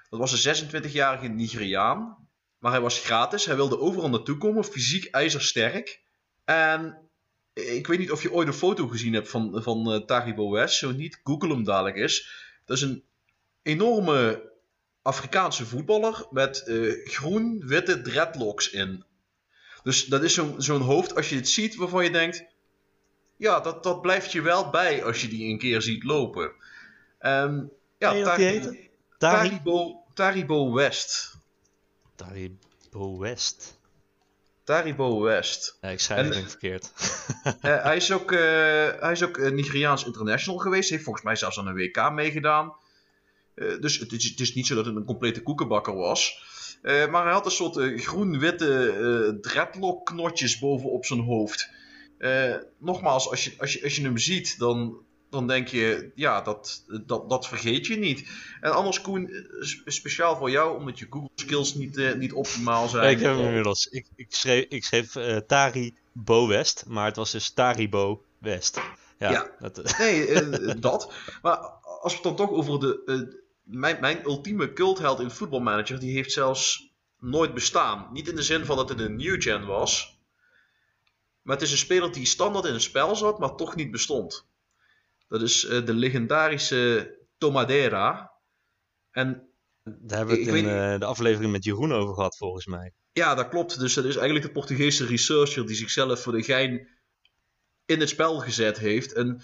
Dat was een 26-jarige Nigeriaan. Maar hij was gratis. Hij wilde overal naartoe komen. Fysiek ijzersterk. En ik weet niet of je ooit een foto gezien hebt van, van uh, Taribo West. Zo niet, google hem dadelijk eens. Dat is een enorme Afrikaanse voetballer met uh, groen-witte dreadlocks in. Dus dat is zo'n zo'n hoofd, als je het ziet, waarvan je denkt... Ja, dat, dat blijft je wel bij als je die een keer ziet lopen. Um, ja, hey, Taribo, Taribo, Taribo West. Taribo West. Taribo West. Ja, ik schrijf het verkeerd. uh, hij is ook, uh, hij is ook Nigeriaans international geweest. Heeft volgens mij zelfs aan een WK meegedaan. Uh, dus het is, het is, niet zo dat het een complete koekenbakker was. Maar hij had een soort groen-witte dreadlock-knotjes bovenop zijn hoofd. nogmaals, als je, als, je, als je hem ziet, dan, dan denk je, ja, dat, dat, dat vergeet je niet. En anders, Koen, speciaal voor jou, omdat je Google skills niet, niet optimaal zijn. Ik heb hem inmiddels. Ik, ik schreef, ik schreef Tari Bo West, maar het was dus Taribo West. Ja, ja. Dat, nee, dat. Maar als we het dan toch over de mijn, mijn ultieme cultheld in voetbalmanager, die heeft zelfs nooit bestaan. Niet in de zin van dat het een new gen was. Maar het is een speler die standaard in een spel zat, maar toch niet bestond. Dat is uh, de legendarische Tomadera. En daar hebben we het in weet... de aflevering met Jeroen over gehad, volgens mij. Ja, dat klopt. Dus dat is eigenlijk de Portugese researcher die zichzelf voor de gein in het spel gezet heeft. En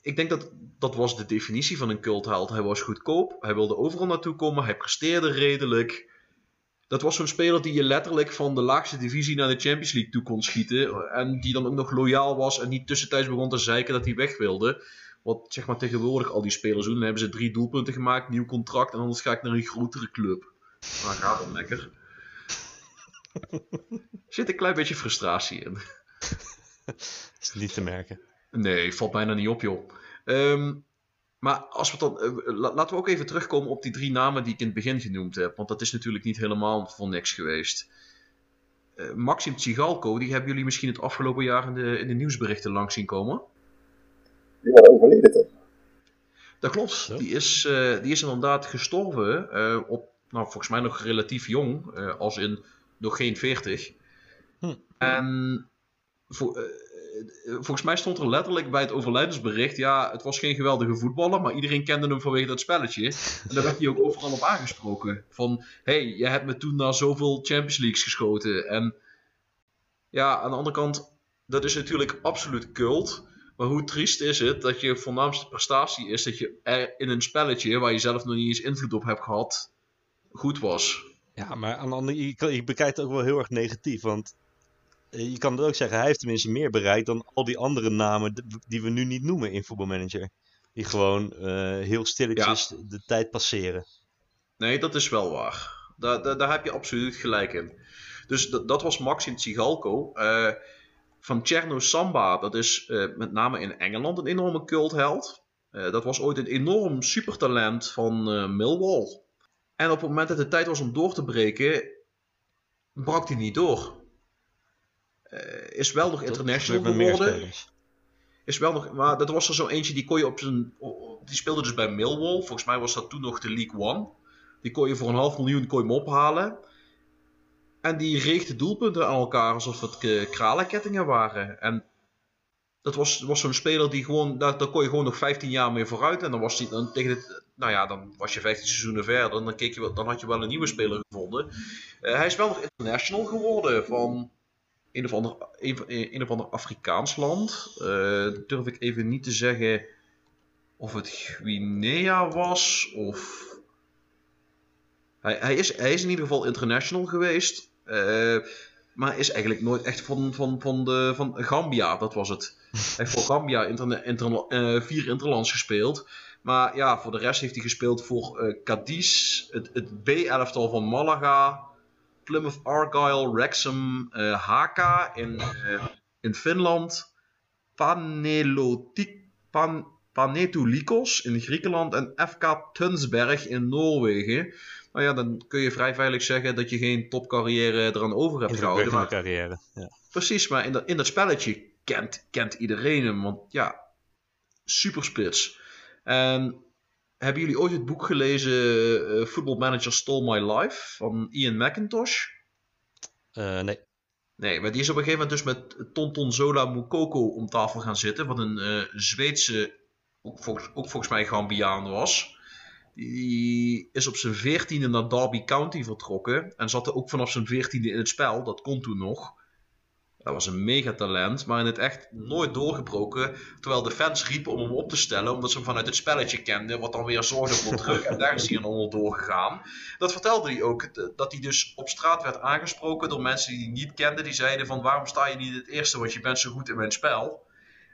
ik denk dat dat was de definitie van een cultheld. Hij was goedkoop, hij wilde overal naartoe komen, hij presteerde redelijk. Dat was zo'n speler die je letterlijk van de laagste divisie naar de Champions League toe kon schieten. En die dan ook nog loyaal was en niet tussentijds begon te zeiken dat hij weg wilde. Wat zeg maar tegenwoordig al die spelers doen. Dan hebben ze drie doelpunten gemaakt, nieuw contract en anders ga ik naar een grotere club. Maar gaat dan lekker. Er zit een klein beetje frustratie in. Is niet te merken. Nee, valt bijna niet op, joh. Um, maar als we dan, uh, laten we ook even terugkomen op die drie namen die ik in het begin genoemd heb. Want dat is natuurlijk niet helemaal voor niks geweest. Uh, Maxim Tsigalko, die hebben jullie misschien het afgelopen jaar in de, in de nieuwsberichten langs zien komen. Die was overleden toch? Dat klopt. Die is, uh, die is inderdaad gestorven op, nou volgens mij nog relatief jong, als in nog geen 40. Hm. En voor, volgens mij stond er letterlijk bij het overlijdensbericht: ja, het was geen geweldige voetballer, maar iedereen kende hem vanwege dat spelletje. En daar werd hij ook overal op aangesproken. Van hey, je hebt me toen naar zoveel Champions Leagues geschoten. En ja, aan de andere kant, dat is natuurlijk absoluut cult. Maar hoe triest is het dat je voornaamste prestatie is dat je er in een spelletje waar je zelf nog niet eens invloed op hebt gehad, goed was. Ja, maar aan de andere je bekijkt het ook wel heel erg negatief. Want je kan het ook zeggen, hij heeft tenminste meer bereikt dan al die andere namen die we nu niet noemen in voetbalmanager. Die gewoon uh, heel stilletjes de tijd passeren. Nee, dat is wel waar. Daar, daar, daar heb je absoluut gelijk in. Dus dat was Maxim Tsigalko. Uh, van Cherno Samba, dat is uh, met name in Engeland een enorme cultheld. dat was ooit een enorm supertalent van Millwall. En op het moment dat het tijd was om door te breken, brak hij niet door. Uh, is wel nog international geworden. Is wel nog, maar dat was er zo eentje die kon je op zijn. Die speelde dus bij Millwall. Volgens mij was dat toen nog de League One. Die kon je voor een half miljoen kon je hem ophalen. En die reegde doelpunten aan elkaar alsof het kralenkettingen waren. En dat was, was zo'n speler die gewoon. Daar, daar kon je gewoon nog 15 jaar mee vooruit. En dan was hij dan tegen, het, nou ja, dan was je 15 seizoenen verder. Dan, keek je, dan had je wel een nieuwe speler gevonden. Eh, hij is wel nog international geworden van een of ander, een, een of ander Afrikaans land. Eh, durf ik even niet te zeggen of het Guinea was of. Hij, hij, is, hij is in ieder geval international geweest. eh, maar is eigenlijk nooit echt van, van, van, de, van Gambia, dat was het. Hij heeft voor Gambia interne, interla- eh, vier interlands gespeeld. Maar ja, voor de rest heeft hij gespeeld voor Cadiz, het, het B-elftal van Malaga, Plymouth Argyle, Wrexham, eh Haka in, eh, in Finland, Panelotik, Pan, Panetolikos in Griekenland en FK Tunsberg in Noorwegen. Nou ja, dan kun je vrij veilig zeggen dat je geen topcarrière eraan over hebt gehouden. Maar, carrière. Ja. precies, maar in dat, in dat spelletje kent, kent iedereen hem. Want ja, superspits. En hebben jullie ooit het boek gelezen eh, Football Manager Stole My Life van Ian McIntosh? Eh, nee. Nee, maar die is op een gegeven moment dus met Tonton Zola Mukoko om tafel gaan zitten. Wat een eh, Zweedse, ook volgens, ook volgens mij Gambiaan was. Die is op zijn veertiende naar Derby County vertrokken. En zat er ook vanaf zijn veertiende in het spel. Dat kon toen nog. Dat was een megatalent, maar in het echt nooit doorgebroken. Terwijl de fans riepen om hem op te stellen, omdat ze hem vanuit het spelletje kenden. Wat dan weer zorgde voor druk. En daar is hij dan onder doorgegaan. Dat vertelde hij ook. Dat hij dus op straat werd aangesproken door mensen die hij niet kenden. Die zeiden van waarom sta je niet het eerste, want je bent zo goed in mijn spel.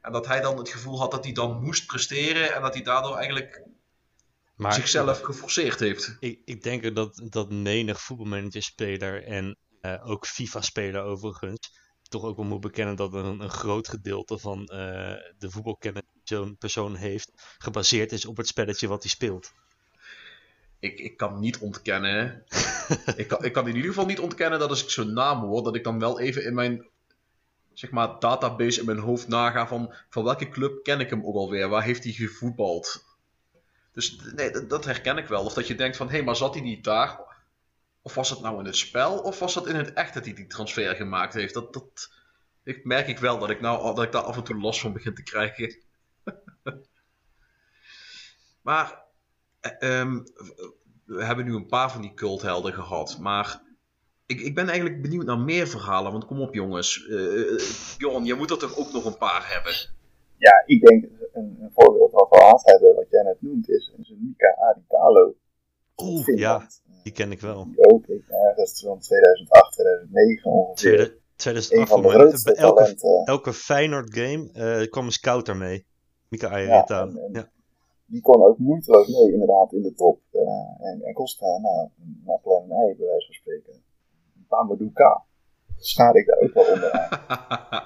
En dat hij dan het gevoel had dat hij dan moest presteren. En dat hij daardoor eigenlijk Maar zichzelf geforceerd heeft. ik, ik denk dat, dat menig voetbalmanager-speler en eh, ook FIFA-speler overigens toch ook wel moet bekennen dat een, een groot gedeelte van eh, de voetbalkennis die zo'n persoon heeft gebaseerd is op het spelletje wat hij speelt. Ik, ik kan niet ontkennen. ik, kan, ik kan in ieder geval niet ontkennen dat als ik zo'n naam hoor, dat ik dan wel even in mijn zeg maar, database in mijn hoofd naga van van welke club ken ik hem ook alweer? Waar heeft hij gevoetbald? Dus nee, dat, dat herken ik wel. Of dat je denkt van, hé, hey, maar zat hij niet daar? Of was het nou in het spel? Of was dat in het echt dat hij die transfer gemaakt heeft? Dat, dat ik merk ik wel dat ik, nou, dat ik daar af en toe last van begin te krijgen. maar eh, ehm, we hebben nu een paar van die culthelden gehad. Maar ik, ik ben eigenlijk benieuwd naar meer verhalen. Want kom op jongens. Eh Johan, jij moet er toch ook nog een paar hebben? Ja, ik denk een, een voorbeeld wat we haast hebben, wat jij net noemt, is, is een Mika Aritalo. Oeh, Finland. Die ken ik wel. Die ook, ik, ergens van 2008, 2009 ongeveer. Tweede, een 2008 van de maar grootste bij elke, elke Feyenoord game eh, kwam een scout ermee. Mika Ja, Ayerita. en- en- Ja, Die kon ook moeiteloos mee, inderdaad, in de top. Eh, en, en kostte, nou, een appel en een ei, bij wijze van spreken. Paar Maduka. Schaar ik daar ook wel onder aan.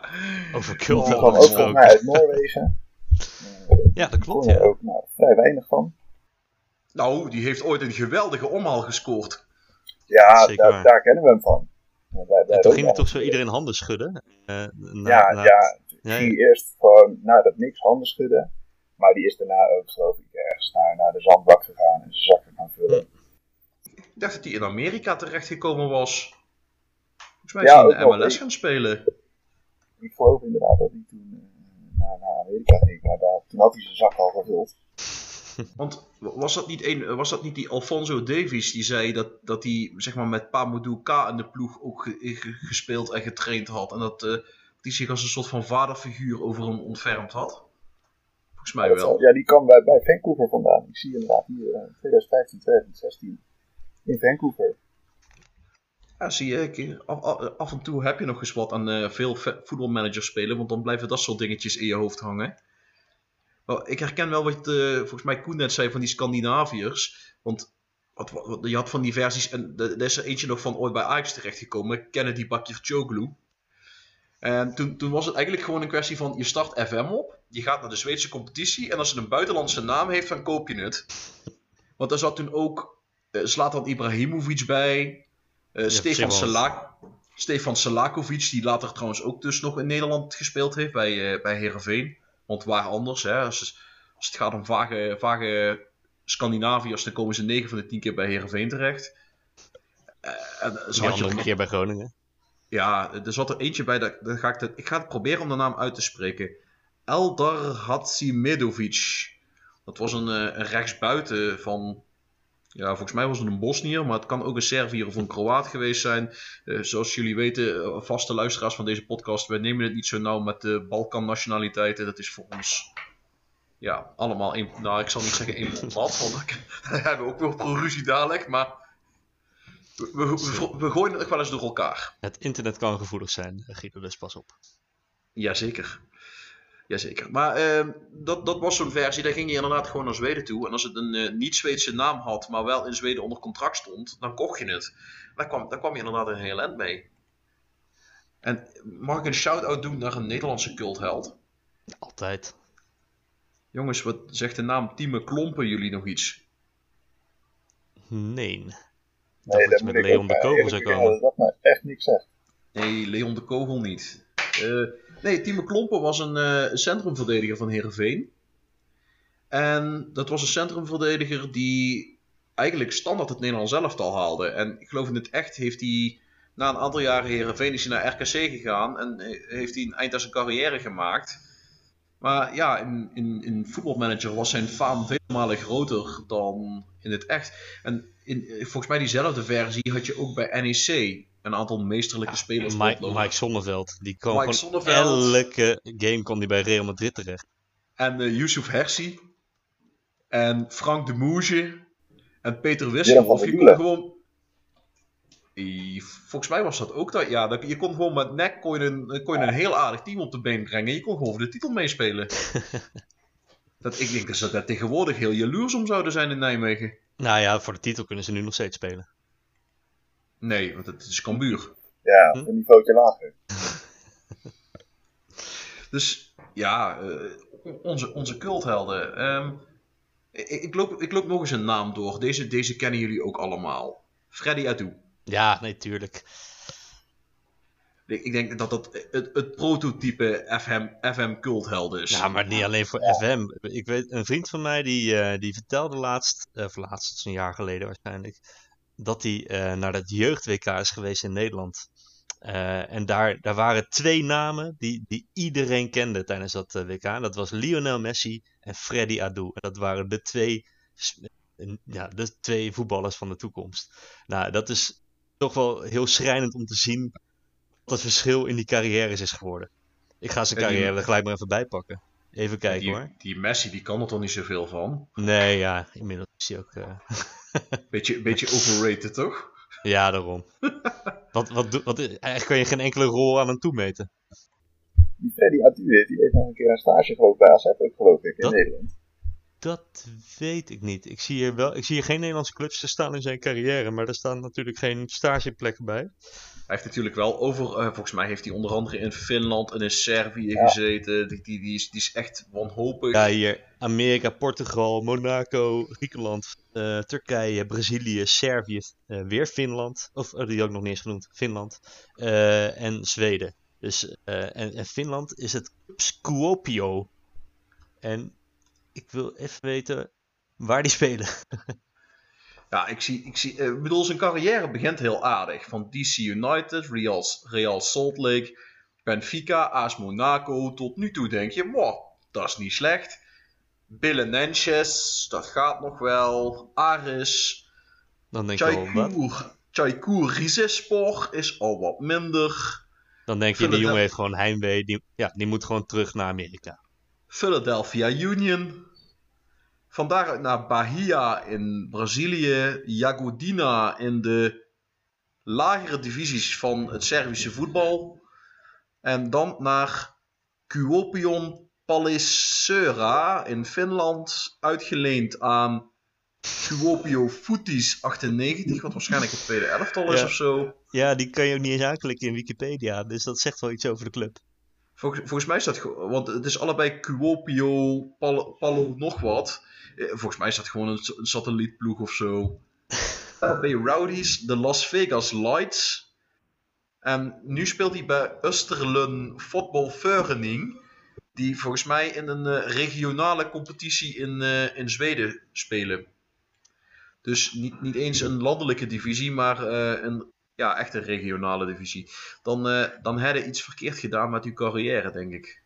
Over Die kwam ook volgens mij uit Noorwegen. Ja, dat klopt, er ja. ook nou, vrij weinig van. Nou, die heeft ooit een geweldige omhaal gescoord. Ja, daar, daar kennen we hem van. Bij, bij En toen ging hij toch zo iedereen handen schudden. eh, na, Ja, na- ja, ja, die eerst gewoon na dat niks handen schudden. Maar die is daarna ook, geloof ik, ergens naar, naar de zandbak gegaan en zijn zakken gaan vullen. Ik dacht dat hij in Amerika terechtgekomen was. Volgens mij Ja, is hij in de. MLS gaan spelen. Ik geloof inderdaad dat hij toen eh, naar, naar Amerika ging, maar daar, toen had hij zijn zak al gevuld. Want was dat niet, een, was dat niet die Alfonso Davies die zei dat, dat hij zeg maar, met Pamudu K in de ploeg ook ge- ge- gespeeld en getraind had? En dat hij zich als een soort van vaderfiguur over hem ontfermd had? Volgens mij Dat wel. zal- Ja, die kwam bij, bij Vancouver vandaan. Ik zie inderdaad hier eh, 2015, 2016 in Vancouver. Ja, zie je, ik- af, af- en toe heb je nog eens wat aan eh, veel ve- voetbalmanagers spelen, want dan blijven dat soort dingetjes in je hoofd hangen. Wel, ik herken wel wat eh, volgens mij Koen net zei van die Scandinaviërs. Want wat, je had van die versies, en er is er eentje nog van ooit bij Ajax terechtgekomen, Kennedy Bakircioglu. En toen, toen was het eigenlijk gewoon een kwestie van, je start FM op, je gaat naar de Zweedse competitie, en als het een buitenlandse naam heeft, dan koop je het. Want daar zat toen ook eh, Zlatan Ibrahimovic bij, eh, Stefan. Selak, Stefan Selakovic, die later trouwens ook dus nog in Nederland gespeeld heeft bij, eh bij Heerenveen. Want waar anders, hè, als, als het gaat om vage, vage Scandinaviërs, dan komen ze 9 van de 10 keer bij Heerenveen terecht. Eh, en zo had je nog- keer bij Groningen. ja, er zat er eentje bij, dat, dat ga ik, het- ik ga het proberen om de naam uit te spreken. Eldar Hatsimedovic. Dat was een, een rechtsbuiten van ja, volgens mij was het een Bosnier, maar het kan ook een Serviër of een Kroaat geweest zijn. Uh, zoals jullie weten, vaste luisteraars van deze podcast, wij nemen het niet zo nauw met de Balkan-nationaliteiten. Dat is voor ons ja, allemaal één. Nou, ik zal niet zeggen één pot nat, want dan hebben we ook weer pro ruzie dadelijk. Maar we, we, we, gooien het ook wel eens door elkaar. Het internet kan gevoelig zijn, Guido, dus pas op. Jazeker. Jazeker. Maar uh, dat, dat was zo'n versie, daar ging je inderdaad gewoon naar Zweden toe. En als het een uh, niet-Zweedse naam had, maar wel in Zweden onder contract stond, dan kocht je het. Daar kwam, daar kwam je inderdaad een heel eind mee. En mag ik een shout-out doen naar een Nederlandse cultheld? Altijd. Jongens, wat zegt de naam Tieme Klompen jullie nog iets? Nee. Nee, dat met Leon de Kogel zou komen. Dat mij echt niks zegt. Nee, Leon de Kogel niet. Uh, nee, Tieme Klompen was een uh, centrumverdediger van Heerenveen. En dat was een centrumverdediger die eigenlijk standaard het Nederlands elftal haalde. En ik geloof in het echt heeft hij na een aantal jaren Heerenveen is hij naar RKC gegaan. En heeft hij een eind aan zijn carrière gemaakt. Maar ja, in, in, in voetbalmanager was zijn faam vele malen groter dan in het echt. En in, volgens mij diezelfde versie had je ook bij NEC een aantal meesterlijke spelers. Mike, Mike Sonneveld, die kwam Mike Sonneveld. elke game kon hij bij Real Madrid terecht. En uh, Yusuf Hersi. En Frank de Moege. En Peter Wissel. of je kon gewoon Volgens mij was dat ook dat. Ja, je kon gewoon met nek kon je een, kon je een heel aardig team op de been brengen. Je kon gewoon voor de titel meespelen. dat, ik denk dat ze tegenwoordig heel jaloers om zouden zijn in Nijmegen. Nou ja, voor de titel kunnen ze nu nog steeds spelen. Nee, want het is Cambuur. Ja, hm? een niveautje lager. dus ja, uh, onze, onze culthelden. Um, ik, ik, loop, ik loop nog eens een naam door. Deze, deze kennen jullie ook allemaal. Freddy Adu. Ja, nee, tuurlijk. Ik denk dat dat het, het prototype FM, FM cultheld is. Ja, maar niet alleen voor FM. Ik weet, een vriend van mij die, uh, die vertelde laatst, uh, of laatst, een jaar geleden waarschijnlijk, dat hij uh, naar het jeugd-WK is geweest in Nederland. en daar, daar waren twee namen die, die iedereen kende tijdens dat WK. Dat was Lionel Messi en Freddy Adu. En dat waren de twee, ja, de twee voetballers van de toekomst. Nou, dat is toch wel heel schrijnend om te zien wat het verschil in die carrières is geworden. Ik ga zijn carrière die... er gelijk maar even bij pakken. Even kijken die, hoor. Die Messi, die kan er toch niet zoveel van? Nee, ja, inmiddels is hij ook... Uh... beetje, beetje overrated, toch? Ja, daarom. wat, wat, wat, eigenlijk kan je geen enkele rol aan hem toemeten. Die Freddy Atu, die heeft nog een keer een stage geloof bij AZ ook, geloof ik, in Nederland. Dat weet ik niet. Ik zie, hier wel, ik zie hier geen Nederlandse clubs te staan in zijn carrière, maar er staan natuurlijk geen stageplekken bij. Hij heeft natuurlijk wel over, uh, volgens mij heeft hij onder andere in Finland en in Servië gezeten. Die, die, die, is, die is echt wanhopig. Ja, hier Amerika, Portugal, Monaco, Griekenland, uh, Turkije, Brazilië, Servië, uh, weer Finland. Of die had ik nog niet eens genoemd, Finland. en Zweden. Dus, en, en Finland is het Skopje. En ik wil even weten waar die spelen. ja, ik zie, ik zie, bedoel, zijn carrière begint heel aardig. Van DC United, Real, Real Salt Lake, Benfica, AS Monaco. Tot nu toe denk je, wow, dat is niet slecht. Belenenses, dat gaat nog wel. Aris. Dan denk? Chaikur Rizespor is al wat minder. Dan denk je, die jongen heeft gewoon heimwee. Die, ja, die moet gewoon terug naar Amerika. Philadelphia Union. Van daaruit naar Bahia in Brazilië. Jagodina in de lagere divisies van het Servische voetbal. En dan naar Kuopion Palliseura in Finland. Uitgeleend aan Kuopio Footies 98, wat waarschijnlijk het tweede elftal is of zo. Ja, die kan je ook niet eens aanklikken in Wikipedia, dus dat zegt wel iets over de club. Volgens, volgens mij is dat want het is allebei Kuopio, Palo, nog wat. Eh, volgens mij is dat gewoon een, een satellietploeg of zo. bij Rowdies, de Las Vegas Lights. En nu speelt hij bij Österlen Football Vereniging. Die volgens mij in een uh, regionale competitie in, uh, in Zweden spelen. Dus niet, niet eens een landelijke divisie, maar uh, een ja, echt een regionale divisie. Dan, uh, dan heb je iets verkeerd gedaan met je carrière, denk ik.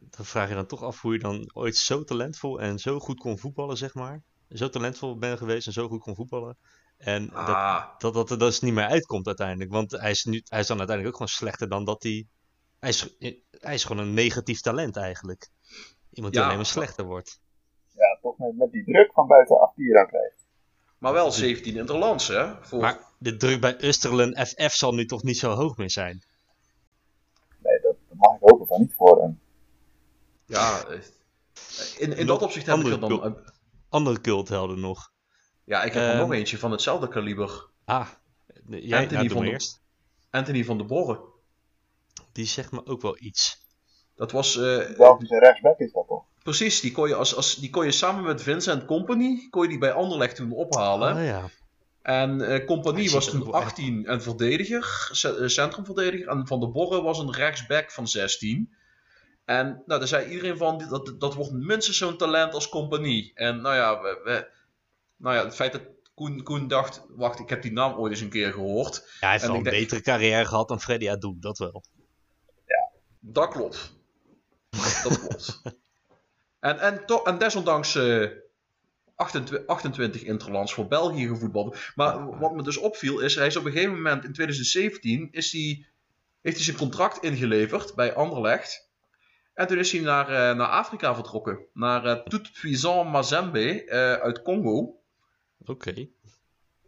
dan vraag je dan toch af hoe je dan ooit zo talentvol en zo goed kon voetballen, zeg maar. Zo talentvol ben geweest en zo goed kon voetballen. En Ah, dat, dat, dat er dus niet meer uitkomt uiteindelijk. Want hij is, nu, hij is dan uiteindelijk ook gewoon slechter dan dat hij... Hij is, hij is gewoon een negatief talent eigenlijk. Iemand die Ja, alleen maar slechter wordt. Ja, toch met, met die druk van buitenaf die je dan krijgt. maar wel 17 interlands, hè? Voor... Maar de druk bij Österlen FF zal nu toch niet zo hoog meer zijn? Nee, dat, dat mag ik hopen van niet voor hem. Ja, eh, in, in Nog dat opzicht heb ik er andere dan... cult- eh, Andere culthelden nog. ja, ik heb er Ehm, nog eentje van hetzelfde kaliber. Ah, jij Anthony nou, van de- eerst. Anthony van de Borre. Die zegt me ook wel iets. Dat was... eh, Belgische rechtsback is dat toch? precies, die kon, je als, als, die kon je samen met Vincent Company... kon je die bij Anderlecht toen ophalen. Oh ja. En eh Compagnie was toen ook wel echt- 18 en verdediger, eh, centrumverdediger. En Van der Borre was een rechtsback van 16. En nou, daar zei iedereen van, dat, dat wordt minstens zo'n talent als Compagnie. En nou ja, we, we- nou ja, het feit dat Koen, Koen dacht, wacht, ik heb die naam ooit eens een keer gehoord. Ja, hij heeft En wel ik een denk- betere carrière gehad dan Freddy Adu, dat wel. Dat klopt. Dat klopt. En, en, to- en desondanks eh 28, 28 interlands voor België gevoetbald. Maar wat me dus opviel is, hij is op een gegeven moment in 2017 is hij, heeft hij zijn contract ingeleverd bij Anderlecht. En toen is hij naar, eh, naar Afrika vertrokken. Naar Tout Puissant Mazembe eh, uit Congo. Oké.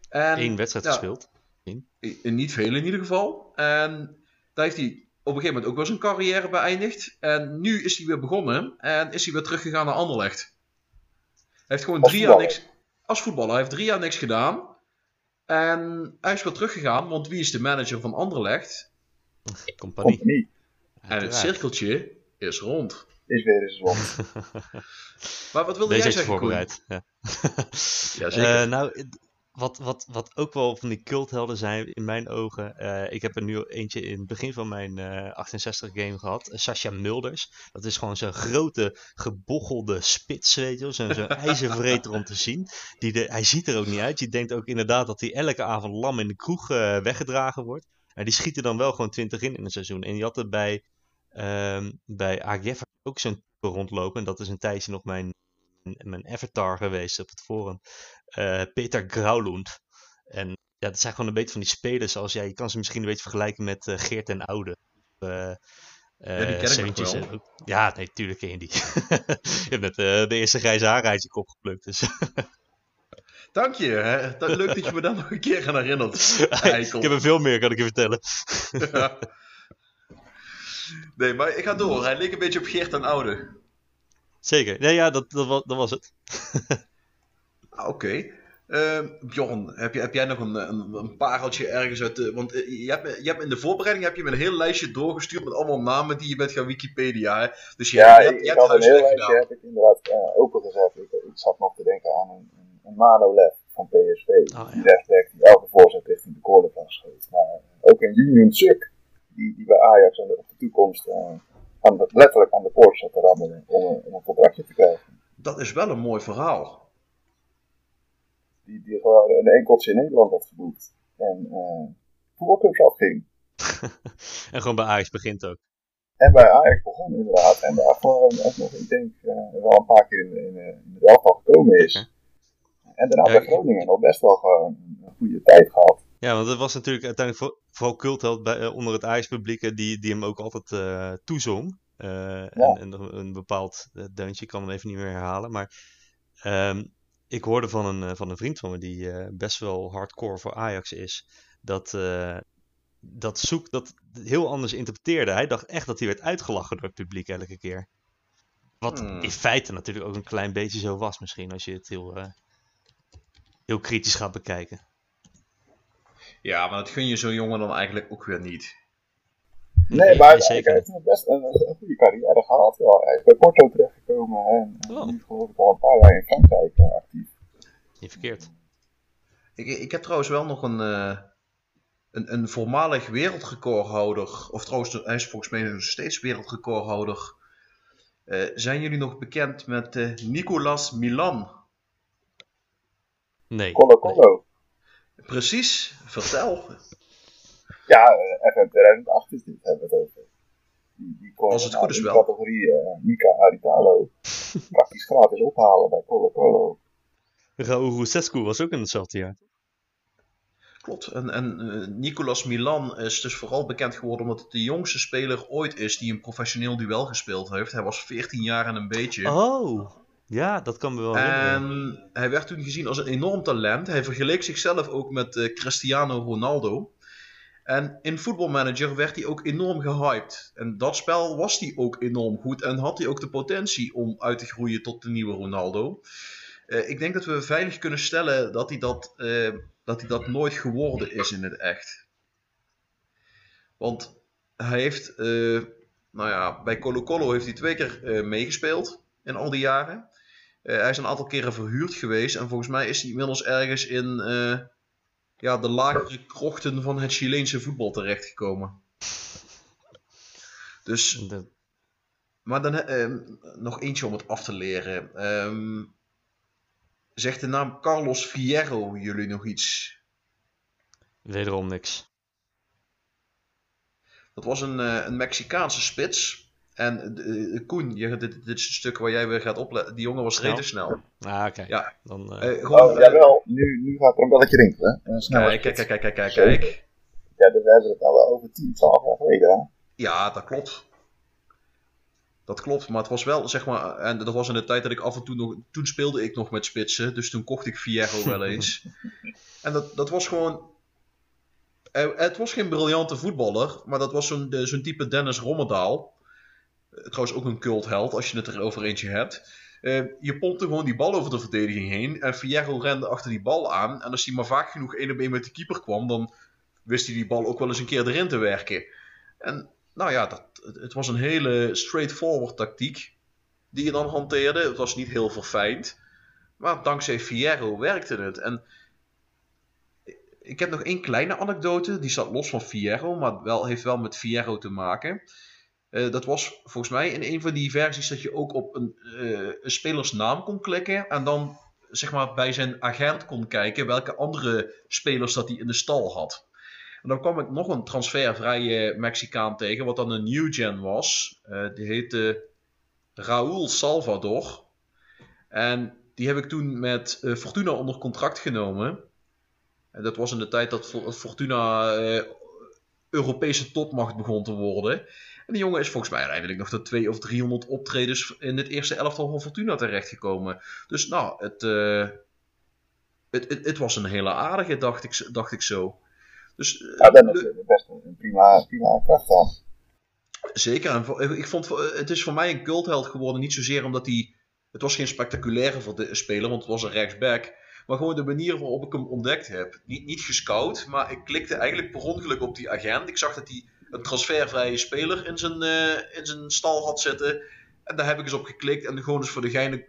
En, Eén wedstrijd ja. gespeeld. I- Niet veel in ieder geval. En daar heeft hij op een gegeven moment ook wel zijn carrière beëindigd. En nu is hij weer begonnen en is hij weer teruggegaan naar Anderlecht. Hij heeft gewoon Als drie jaar niks. Als voetballer, hij heeft drie jaar niks gedaan. En hij is weer teruggegaan, want wie is de manager van Anderlecht? Compagnie. Compagnie En het cirkeltje is rond. is weer eens rond. Maar wat wilde Deze jij zeggen, Koen? voorbereid. Ja. Ja, zeker. Eh, nou, wat, wat, wat ook wel van die culthelden zijn in mijn ogen. eh, ik heb er nu eentje in het begin van mijn eh 68 game gehad. eh, Sascha Mulders. Dat is gewoon zo'n grote gebochelde spits, weet je wel. Zo'n ijzervreter om te zien. Die de, hij ziet er ook niet uit. Je denkt ook inderdaad dat hij elke avond lam in de kroeg eh, weggedragen wordt. Maar die schiet er dan wel gewoon 20 in in een seizoen. En die had er bij, ehm bij AGF ook zo'n rondlopen. En dat is een tijdje nog mijn, mijn avatar geweest op het forum. Eh, Peter Graulund. En ja, dat zijn gewoon een beetje van die spelers als ja, je kan ze misschien een beetje vergelijken met eh, Geert en Oude. Ken ik wel. en ook- Ja, nee, tuurlijk ken je die. je hebt net de eerste grijze haar uit je kop geplukt. Dus. Dank je. Hè? Dat, leuk dat je me daar nog een keer aan herinnert. ik heb er veel meer, kan ik je vertellen. Ja. Nee, maar ik ga door. Hij leek een beetje op Geert en Oude. Zeker. Nee, ja, dat, dat, was, dat was het. Ah, Oké. Ehm, Bjorn, heb, je, heb jij nog een, een, een pareltje ergens uit de... Want eh, je hebt, je hebt in de voorbereiding heb je me een heel lijstje doorgestuurd met allemaal namen die je bent gaan Wikipedia. Hè? Dus je, Ja, je, hebt- je ik hebt had een heel lijstje gedaan. heb ik inderdaad uh, opengezet. Ik, ik zat nog te denken aan een, een, een Manolev van PSV. Oh, Die rechtsback die elke voorzet richting de cornervlag schoot. Maar eh, ook een Union Suk. Die, die bij Ajax aan de, op de toekomst aan de, letterlijk aan de poort zat te rammelen om, een- om een contractje te krijgen. Dat is wel een mooi verhaal. Die, die gewoon een enkeltje in Nederland had geboekt. En eh voetbalclubs afging. En gewoon bij Ajax begint ook. En bij Ajax begon inderdaad. En daar gewoon ook nog, ik denk, eh, wel een paar keer in, in, eh, in het elftal gekomen is. En daarna Ja, bij Groningen nog best wel gewoon een goede tijd gehad. Ja, want het was natuurlijk uiteindelijk voor- vooral cultheld bij, eh, onder het Ajax-publiek die, die hem ook altijd eh, toezong. Eh, en, en een, bepaald deuntje, ik kan hem even niet meer herhalen. Maar ehm, ik hoorde van een, van een vriend van me die best wel hardcore voor Ajax is. Dat, dat Zoek dat heel anders interpreteerde. Hij dacht echt dat hij werd uitgelachen door het publiek elke keer. Wat Hmm. in feite natuurlijk ook een klein beetje zo was misschien, als je het heel, heel kritisch gaat bekijken. Ja, maar dat gun je zo'n jongen dan eigenlijk ook weer niet. Nee, maar zeker. ik heeft best een, een goede carrière gehad. Wel. Hij is bij Porto terechtgekomen en Oh. nu geloof ik al een paar jaar in Frankrijk eh, actief. Niet verkeerd. Ik, ik heb trouwens wel nog een, eh, een, een voormalig wereldrecordhouder. Of trouwens, hij is volgens mij nog steeds wereldrecordhouder. Eh, zijn jullie nog bekend met eh, Nicolas Milan? Nee. Colo Colo. Precies, vertel. Ja, eh, FM 2008 is dit, hebben we het over. Die, die kon Als het nou goed is in wel. categorie uh, Mika Aritalo praktisch gratis ophalen bij Colo Colo. Raúl Rusescu was ook in hetzelfde jaar. Klopt. En, en uh, Nicolas Milan is dus vooral bekend geworden omdat het de jongste speler ooit is die een professioneel duel gespeeld heeft. Hij was 14 jaar en een beetje. Oh, ja, dat kan me wel. En hij werd toen gezien als een enorm talent. Hij vergeleek zichzelf ook met uh, Cristiano Ronaldo. En in Football Manager werd hij ook enorm gehyped. En dat spel was hij ook enorm goed en had hij ook de potentie om uit te groeien tot de nieuwe Ronaldo. Uh, ik denk dat we veilig kunnen stellen dat hij dat, uh, dat hij dat nooit geworden is in het echt. Want hij heeft, nou ja, bij Colo Colo heeft hij twee keer meegespeeld in al die jaren. Hij is een aantal keren verhuurd geweest en volgens mij is hij inmiddels ergens in ja, de lagere krochten van het Chileense voetbal terechtgekomen. Dus, De- maar dan eh, nog eentje om het af te leren. Ehm, zegt de naam Carlos Fierro jullie nog iets? Wederom niks. Dat was een, eh, een Mexicaanse spits. En eh, Koen, je, dit, dit is een stuk waar jij weer gaat opletten. Die jongen was Snel. rete snel. Ah, oké. Ja. Dan, eh, Eh, gewoon, Oh, jawel, nu, nu gaat er een belletje rinkelen. Uh, kijk, kijk, kijk, kijk, kijk, kijk, kijk. Ja, dus we hebben het al wel over 10, 12 jaar geleden. Hè? Ja, dat klopt. Dat klopt, maar het was wel, zeg maar, en dat was in de tijd dat ik af en toe nog, toen speelde ik nog met spitsen, dus toen kocht ik Fierro wel eens. en dat, dat was gewoon, eh, het was geen briljante voetballer, maar dat was zo'n zo'n type Dennis Rommedaal. Trouwens ook een cultheld, als je het er over eentje hebt. Eh, je pompte gewoon die bal over de verdediging heen en Fierro rende achter die bal aan. En als hij maar vaak genoeg één op één met de keeper kwam, dan wist hij die bal ook wel eens een keer erin te werken. En nou ja, dat, het, het was een hele straightforward tactiek die je dan hanteerde. Het was niet heel verfijnd. Maar dankzij Fierro werkte het. En ik heb nog één kleine anekdote. Die staat los van Fierro, maar wel, heeft wel met Fierro te maken. Eh, dat was volgens mij in een van die versies dat je ook op een, eh, een spelersnaam kon klikken. En dan zeg maar bij zijn agent kon kijken welke andere spelers dat hij in de stal had. En dan kwam ik nog een transfervrije Mexicaan tegen, wat dan een new gen was. Eh, die heette Raúl Salvador. En die heb ik toen met Fortuna onder contract genomen. En dat was in de tijd dat Fo- Fortuna Europese topmacht begon te worden. En die jongen is volgens mij uiteindelijk nog tot 200 of 300 optredens in het eerste elftal van Fortuna terechtgekomen. Dus nou, het, eh, het, het, het was een hele aardige, dacht ik, dacht ik zo. Dus, eh, Ja, dan is best een prima, prima kracht dan. Zeker. En ik vond, het is voor mij een cultheld geworden. Niet zozeer omdat hij... Het was geen spectaculaire speler, want het was een rechtsback. Maar gewoon de manier waarop ik hem ontdekt heb. Niet, niet gescout, maar ik klikte eigenlijk per ongeluk op die agent. Ik zag dat hij een transfervrije speler in zijn, eh, in zijn stal had zitten. En daar heb ik eens op geklikt. En gewoon eens voor de gein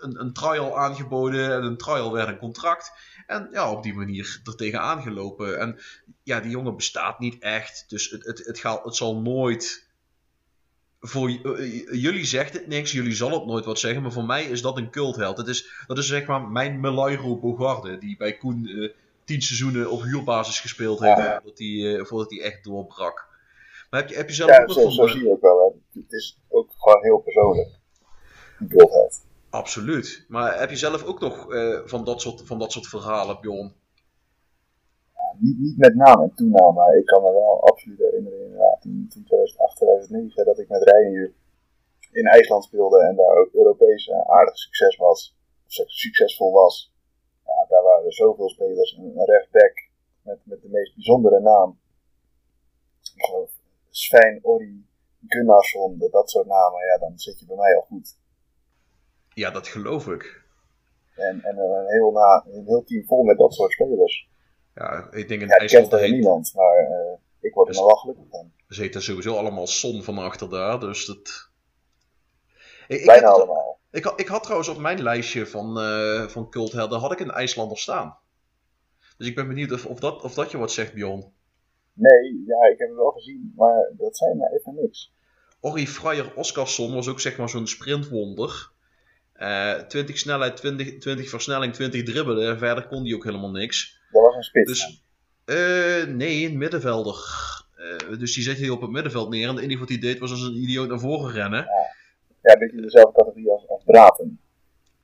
een, een trial aangeboden. En een trial werd een contract. En ja, op die manier er tegenaan gelopen. En ja, die jongen bestaat niet echt. Dus het, het, het, gaat, het zal nooit voor eh, jullie zegt het niks, jullie zal het nooit wat zeggen, maar voor mij is dat een cultheld. Het is, dat is zeg maar mijn Melairo Bogarde, die bij Koen eh, tien seizoenen op huurbasis gespeeld heeft, Ja. voordat hij eh, voordat hij echt doorbrak. Maar heb je, heb je zelf Ja, ook nog zo, zo zie je ook wel. Hè. Het is ook gewoon heel persoonlijk. Een cultheld. Absoluut. Maar heb je zelf ook nog van, dat soort, van dat soort verhalen, Bjorn? Niet, niet met naam en toenaam, maar ik kan me wel absoluut herinneren toen, toen 2008, 2009, dat ik met Reinier in IJsland speelde en daar ook Europees eh, aardig succes was, of suc- succesvol was. Ja, daar waren er zoveel spelers, een, een rechtsback met, met de meest bijzondere naam. Ik geloof Sven, Ori, Gunnarsson, dat, soort namen, ja, dan zit je bij mij al goed. Ja, dat geloof ik. En, en een, heel na, een heel team vol met dat soort spelers. Ja, ik denk in Ja, IJsland niemand, maar eh, ik word er wel gelukkig van. ze heten sowieso allemaal Son van achter daar, dus dat... Ik, ik, Bijna het- allemaal. ik, had, ik had trouwens op mijn lijstje van, eh van culthelden, had ik een IJslander staan. Dus ik ben benieuwd of, of, dat, of dat je wat zegt, Bjorn. Nee, ja, ik heb het wel gezien, maar dat zijn me even niks. Orri Fryer Oskarsson was ook zeg maar zo'n sprintwonder. Eh 20 snelheid, 20, 20 versnelling, 20 dribbelen. En verder kon hij ook helemaal niks. Dat was een spits. Dus, eh, nee, een middenvelder. Eh, dus die zet je op het middenveld neer. En het enige wat hij deed was als een idioot naar voren rennen. Ja, een beetje dezelfde categorie als, als Braten.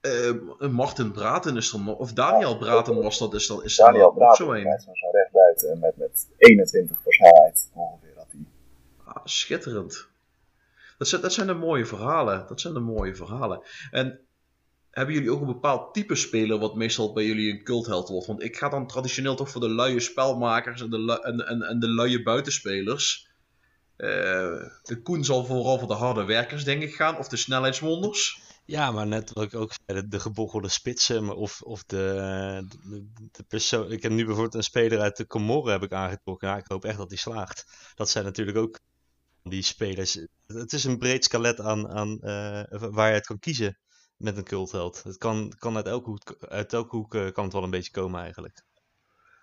Eh, Martin Braten is er nog. Of Daniel Braten was dat. Is dat is Daniel Braten, zo een. rijdt zo zo rechtbuiten met, met 21 voor snelheid ongeveer had hij. Ah, schitterend. Dat zijn, dat zijn de mooie verhalen. Dat zijn de mooie verhalen. En hebben jullie ook een bepaald type speler wat meestal bij jullie een cultheld wordt? Want ik ga dan traditioneel toch voor de luie spelmakers en de, en, en, en de luie buitenspelers. Eh, de Koen zal vooral voor de harde werkers, denk ik, gaan. Of de snelheidswonders. Ja, maar net wat ik ook zei, de, de spitsen of, of de, de, persoon... Ik heb nu bijvoorbeeld een speler uit de Comoren heb ik aangetrokken. Ja, ik hoop echt dat hij slaagt. Dat zijn natuurlijk ook die spelers. Het is een breed skelet aan, aan eh, waar je het kan kiezen met een cultheld. Het kan, kan uit elke hoek, uit elke hoek eh, kan het wel een beetje komen eigenlijk.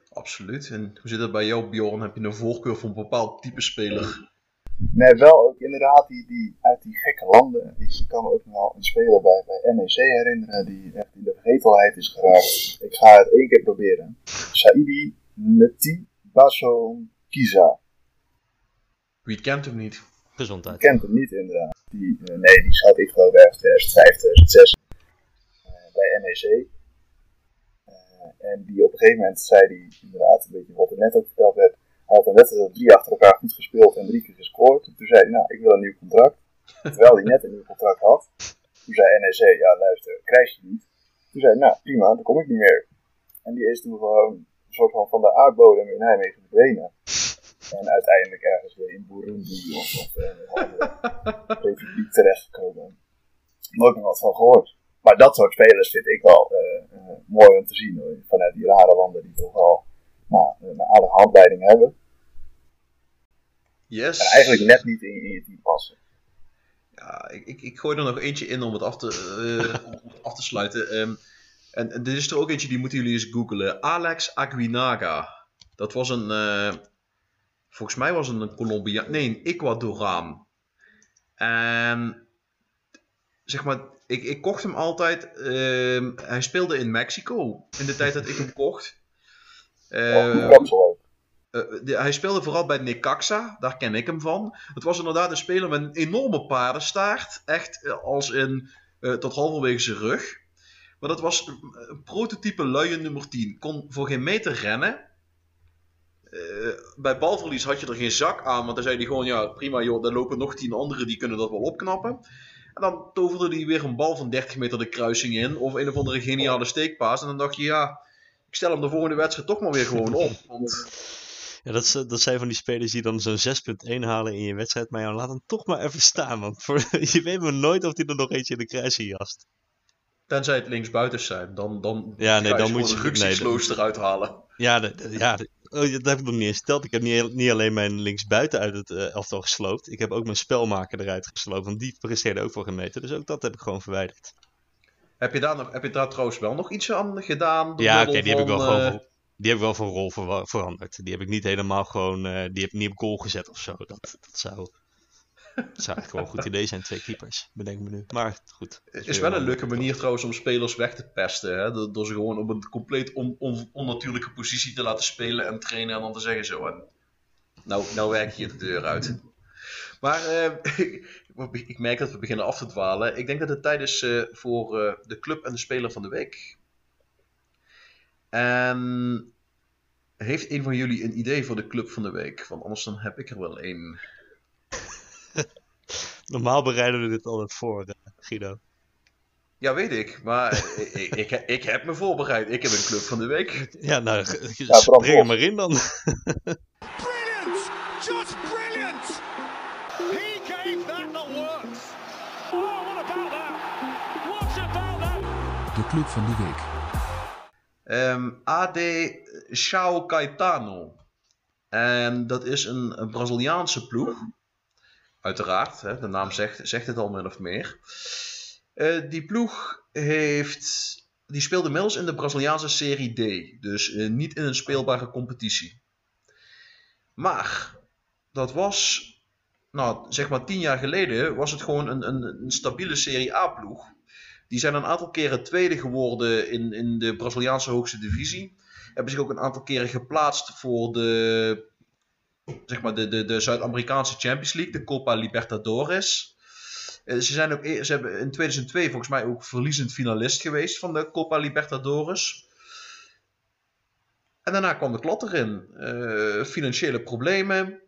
Absoluut. En hoe zit dat bij jou, Bjorn? Heb je een voorkeur voor een bepaald type speler? Nee, wel ook inderdaad die, die uit die gekke landen. Ik kan me ook nog wel een speler bij, bij NEC herinneren die echt in de vergetelheid is geraakt. Ik ga het één keer proberen. Saidi Neti Basso Kiza. Wie kent hem niet? Gezondheid. kent hem niet inderdaad. Die, eh, nee, die zat ik geloof ergens 2005, 2006 eh, bij NEC. Eh, en die op een gegeven moment zei hij inderdaad een beetje wat er net ook verteld werd. Hij had een wedstrijd drie achter elkaar goed gespeeld en drie keer gescoord. Toen zei hij, nou, ik wil een nieuw contract. Terwijl hij net een nieuw contract had. Toen zei NEC, ja luister, krijg je niet. Toen zei hij, nou prima, dan kom ik niet meer. En die is toen gewoon een soort van van de aardbodem in Nijmegen verdwenen. En uiteindelijk ergens weer in Burundi of, of andere republiek terechtgekomen. Nooit meer wat van gehoord. Maar dat soort spelers vind ik wel eh, eh, mooi om te zien. Hoor. Vanuit die rare landen die toch wel nou, een aardige handleiding hebben. Yes. En eigenlijk net niet in, in je team passen. Ja, ik, ik, ik gooi er nog eentje in om het af te, om het af te sluiten. Ehm, en, en dit is er ook eentje, die moeten jullie eens googlen. Alex Aguinaga. Dat was een, volgens mij was het een Colombiaan, nee, een Ecuadoraan. En, zeg maar, ik, ik kocht hem altijd, ehm, hij speelde in Mexico, in de tijd dat ik hem kocht. Uh, eh, de- hij speelde vooral bij Necaxa, daar ken ik hem van. Het was inderdaad een speler met een enorme paardenstaart. Echt eh, als in eh, tot halverwege zijn rug. Maar dat was een, een prototype luie nummer 10. Kon voor geen meter rennen. Eh, bij balverlies had je er geen zak aan, want dan zei hij gewoon: ja, prima joh, er lopen nog 10 anderen die kunnen dat wel opknappen. En dan toverde hij weer een bal van 30 meter de kruising in, of een of andere geniale steekpaas. En dan dacht je: ja, ik stel hem de volgende wedstrijd toch maar weer gewoon op. Want Ja, dat, is- dat zijn van die spelers die dan zo'n 6.1 halen in je wedstrijd. Maar ja, laat hem toch maar even staan. Want voor, je weet maar nooit of hij er nog eentje in de kruising jast. Tenzij het linksbuitens zijn, dan, dan, Ja, nee, dan moet je- de nee, eruit halen. Ja, de- de- ja de- oh, dat heb ik nog niet eens geteld. Ik heb niet, niet alleen mijn linksbuiten uit het eh, elftal gesloopt. Ik heb ook mijn spelmaker eruit gesloopt. Want die presteerde ook voor geen meter. Dus ook dat heb ik gewoon verwijderd. Heb je daar, nog, heb je daar trouwens wel nog iets aan gedaan? Ja, oké, die heb ik wel van, gewoon eh, die heb ik wel van rol verwa- veranderd. Die heb ik niet helemaal gewoon, eh, die heb ik niet op goal gezet of zo. Dat, dat zou, dat zou gewoon een goed idee zijn, twee keepers, bedenk me nu. Maar goed. dat is wel een leuke manier trouwens om spelers weg te pesten. Hè? Door, ze gewoon op een compleet on- on- onnatuurlijke positie te laten spelen en trainen en dan te zeggen zo. En, nou, nou werk je de deur uit. Maar eh, ik merk dat we beginnen af te dwalen. Ik denk dat het tijd is eh, voor eh, de club en de speler van de week. En heeft een van jullie een idee voor de club van de week? Want anders dan heb ik er wel één. Normaal bereiden we dit altijd voor, eh, Guido. Ja, weet ik. Maar ik, ik, ik, heb me voorbereid. Ik heb een club van de week. Ja, nou, brand spring er maar in dan. Brilliant! Just brilliant! He gave that the works. Oh, what about that? What about that? De club van de week. Ehm AD Chao Caetano. En dat is een, een Braziliaanse ploeg. Uiteraard, hè, de naam zegt, zegt het al min of meer. Eh, die ploeg heeft. Die speelde inmiddels in de Braziliaanse Serie D. Dus eh, niet in een speelbare competitie. Maar dat was. Nou, zeg maar tien jaar geleden was het gewoon een, een, een stabiele Serie A-ploeg. Die zijn een aantal keren tweede geworden in, in de Braziliaanse hoogste divisie. Hebben zich ook een aantal keren geplaatst voor de zeg maar de, de, de Zuid-Amerikaanse Champions League, de Copa Libertadores. Eh, ze zijn ook, e- ze hebben in 2002 volgens mij ook verliezend finalist geweest van de Copa Libertadores. En daarna kwam de klot erin. Eh, financiële problemen.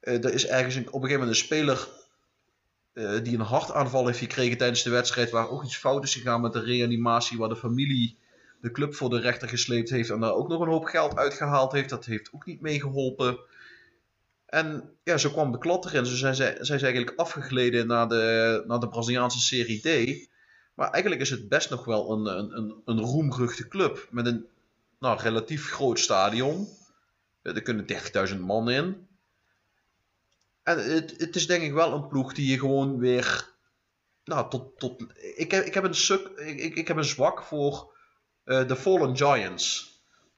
Eh, er is ergens een- op een gegeven moment een speler die een hartaanval heeft gekregen tijdens de wedstrijd. Waar ook iets fout is gegaan met de reanimatie. Waar de familie de club voor de rechter gesleept heeft. En daar ook nog een hoop geld uitgehaald heeft. Dat heeft ook niet meegeholpen. En ja, zo kwam de klot erin. Zo zijn zij, zij is eigenlijk afgegleden naar de, naar de Braziliaanse Serie D. Maar eigenlijk is het best nog wel een, een, een, een roemruchte club. Met een nou, relatief groot stadion. Er kunnen 30.000 man in. En het, het is denk ik wel een ploeg die je gewoon weer. Nou, tot. tot ik, heb, ik, heb een suk, ik, ik- heb een zwak voor de Fallen Giants.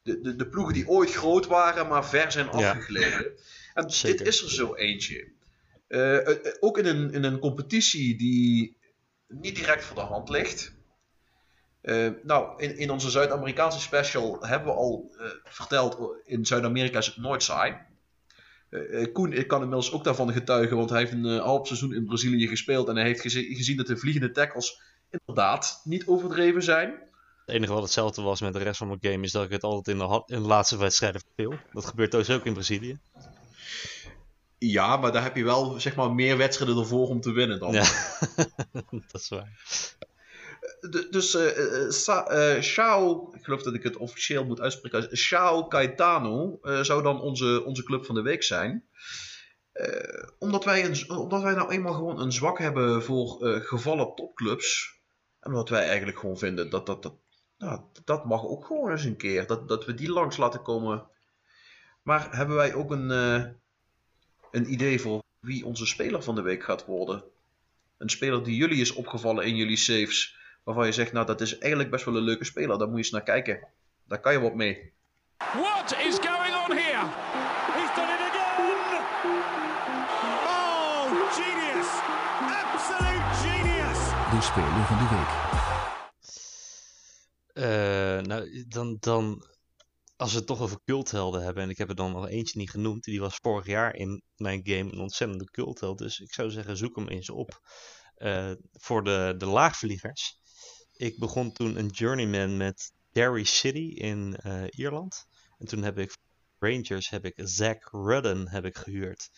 De, de, de ploegen die ooit groot waren, maar ver zijn Ja. afgegleden. En Zeker. dit is er zo eentje. Eh, eh, eh, ook in een, in een competitie die niet direct voor de hand ligt. Eh, nou, in, in onze Zuid-Amerikaanse special hebben we al eh, verteld, in Zuid-Amerika is het nooit saai. Eh, eh, Koen ik kan inmiddels ook daarvan getuigen, want hij heeft een eh, half seizoen in Brazilië gespeeld en hij heeft gezien dat de vliegende tackles inderdaad niet overdreven zijn. Het enige wat hetzelfde was met de rest van mijn game is dat ik het altijd in de, in de laatste wedstrijden verveel. Dat gebeurt dus ook in Brazilië. Ja, maar daar heb je wel zeg maar meer wedstrijden ervoor om te winnen dan. Ja, dat is waar. D- dus eh Sa- eh, Xiao, ik geloof dat ik het officieel moet uitspreken Xiao Caetano, zou dan onze, onze club van de week zijn. Omdat, wij een, omdat wij nou eenmaal gewoon een zwak hebben voor gevallen topclubs. En omdat wij eigenlijk gewoon vinden dat dat, dat, nou, dat mag ook gewoon eens een keer. Dat, dat we die langs laten komen. Maar hebben wij ook een, eh, een idee voor wie onze speler van de week gaat worden? Een speler die jullie is opgevallen in jullie saves. Waarvan je zegt, nou dat is eigenlijk best wel een leuke speler. Daar moet je eens naar kijken. Daar kan je wat mee. What is going on here? He's done it again! Oh, genius! Absolute genius! De speler van de week. Eh, nou, dan, dan, als we het toch over culthelden hebben, en ik heb er dan al eentje niet genoemd, die was vorig jaar in mijn game een ontzettende cultheld. Dus ik zou zeggen, zoek hem eens op. Eh, voor de, de laagvliegers. Ik begon toen een journeyman met Derry City in eh, Ierland. En toen heb ik Rangers, heb ik Zach Rudden heb ik gehuurd.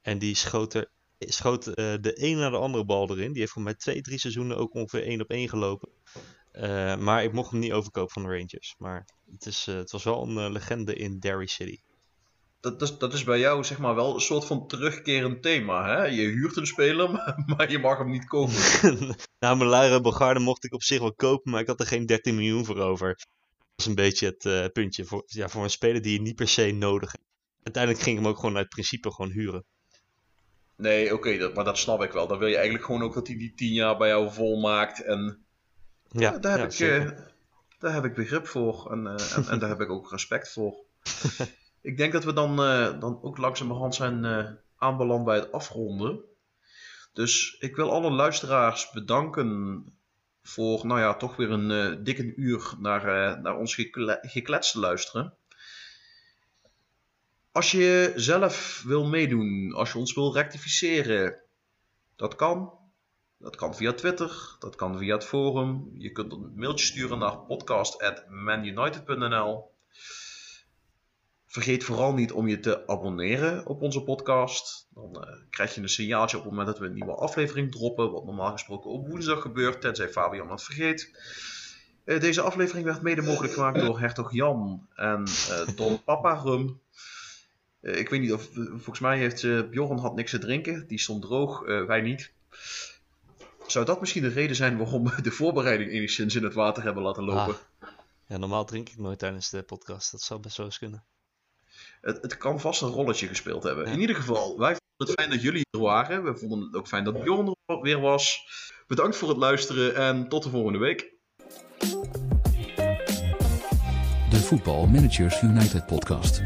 En die schoot, er, schoot de een na de andere bal erin. Die heeft voor mij twee, drie seizoenen ook ongeveer één op één gelopen. Eh, maar ik mocht hem niet overkopen van de Rangers. Maar het, is, eh, het was wel een eh, legende in Derry City. Dat is, dat is bij jou zeg maar wel een soort van terugkerend thema. Hè? Je huurt een speler, maar, maar je mag hem niet kopen. nou, mijn luiere Bogarde mocht ik op zich wel kopen, maar ik had er geen 13 miljoen voor over. Dat was een beetje het puntje. Voor, ja, voor een speler die je niet per se nodig hebt. Uiteindelijk ging ik hem ook gewoon uit principe gewoon huren. Nee, oké, maar dat snap ik wel. Dan wil je eigenlijk gewoon ook dat hij die 10 jaar bij jou volmaakt. En Ja, daar, heb ja, ik, eh, daar heb ik begrip voor. En, eh, en, en daar heb ik ook respect voor. ik denk dat we dan, eh, dan ook langzamerhand zijn aanbeland bij het afronden. Dus ik wil alle luisteraars bedanken voor, nou ja, toch weer een dikke uur naar, naar ons gekle- geklets te luisteren. Als je zelf wil meedoen, als je ons wil rectificeren, dat kan. Dat kan via Twitter, dat kan via het forum. Je kunt een mailtje sturen naar podcast.manunited.nl. Vergeet vooral niet om je te abonneren op onze podcast. Dan eh, krijg je een signaaltje op het moment dat we een nieuwe aflevering droppen. Wat normaal gesproken op woensdag gebeurt, tenzij Fabian het vergeet. Eh, deze aflevering werd mede mogelijk gemaakt door Hertog Jan en eh Don Papa Rum. Ik weet niet of, volgens mij heeft Bjorn had niks te drinken. Die stond droog, wij niet. Zou dat misschien de reden zijn waarom we de voorbereiding enigszins in het water hebben laten lopen? Ah. Ja, normaal drink ik nooit tijdens de podcast. Dat zou best wel eens kunnen. Het, het kan vast een rolletje gespeeld hebben. Ja. In ieder geval, wij vonden het fijn dat jullie er waren. We vonden het ook fijn dat Bjorn er weer was. Bedankt voor het luisteren en tot de volgende week. De Voetbal Managers United podcast.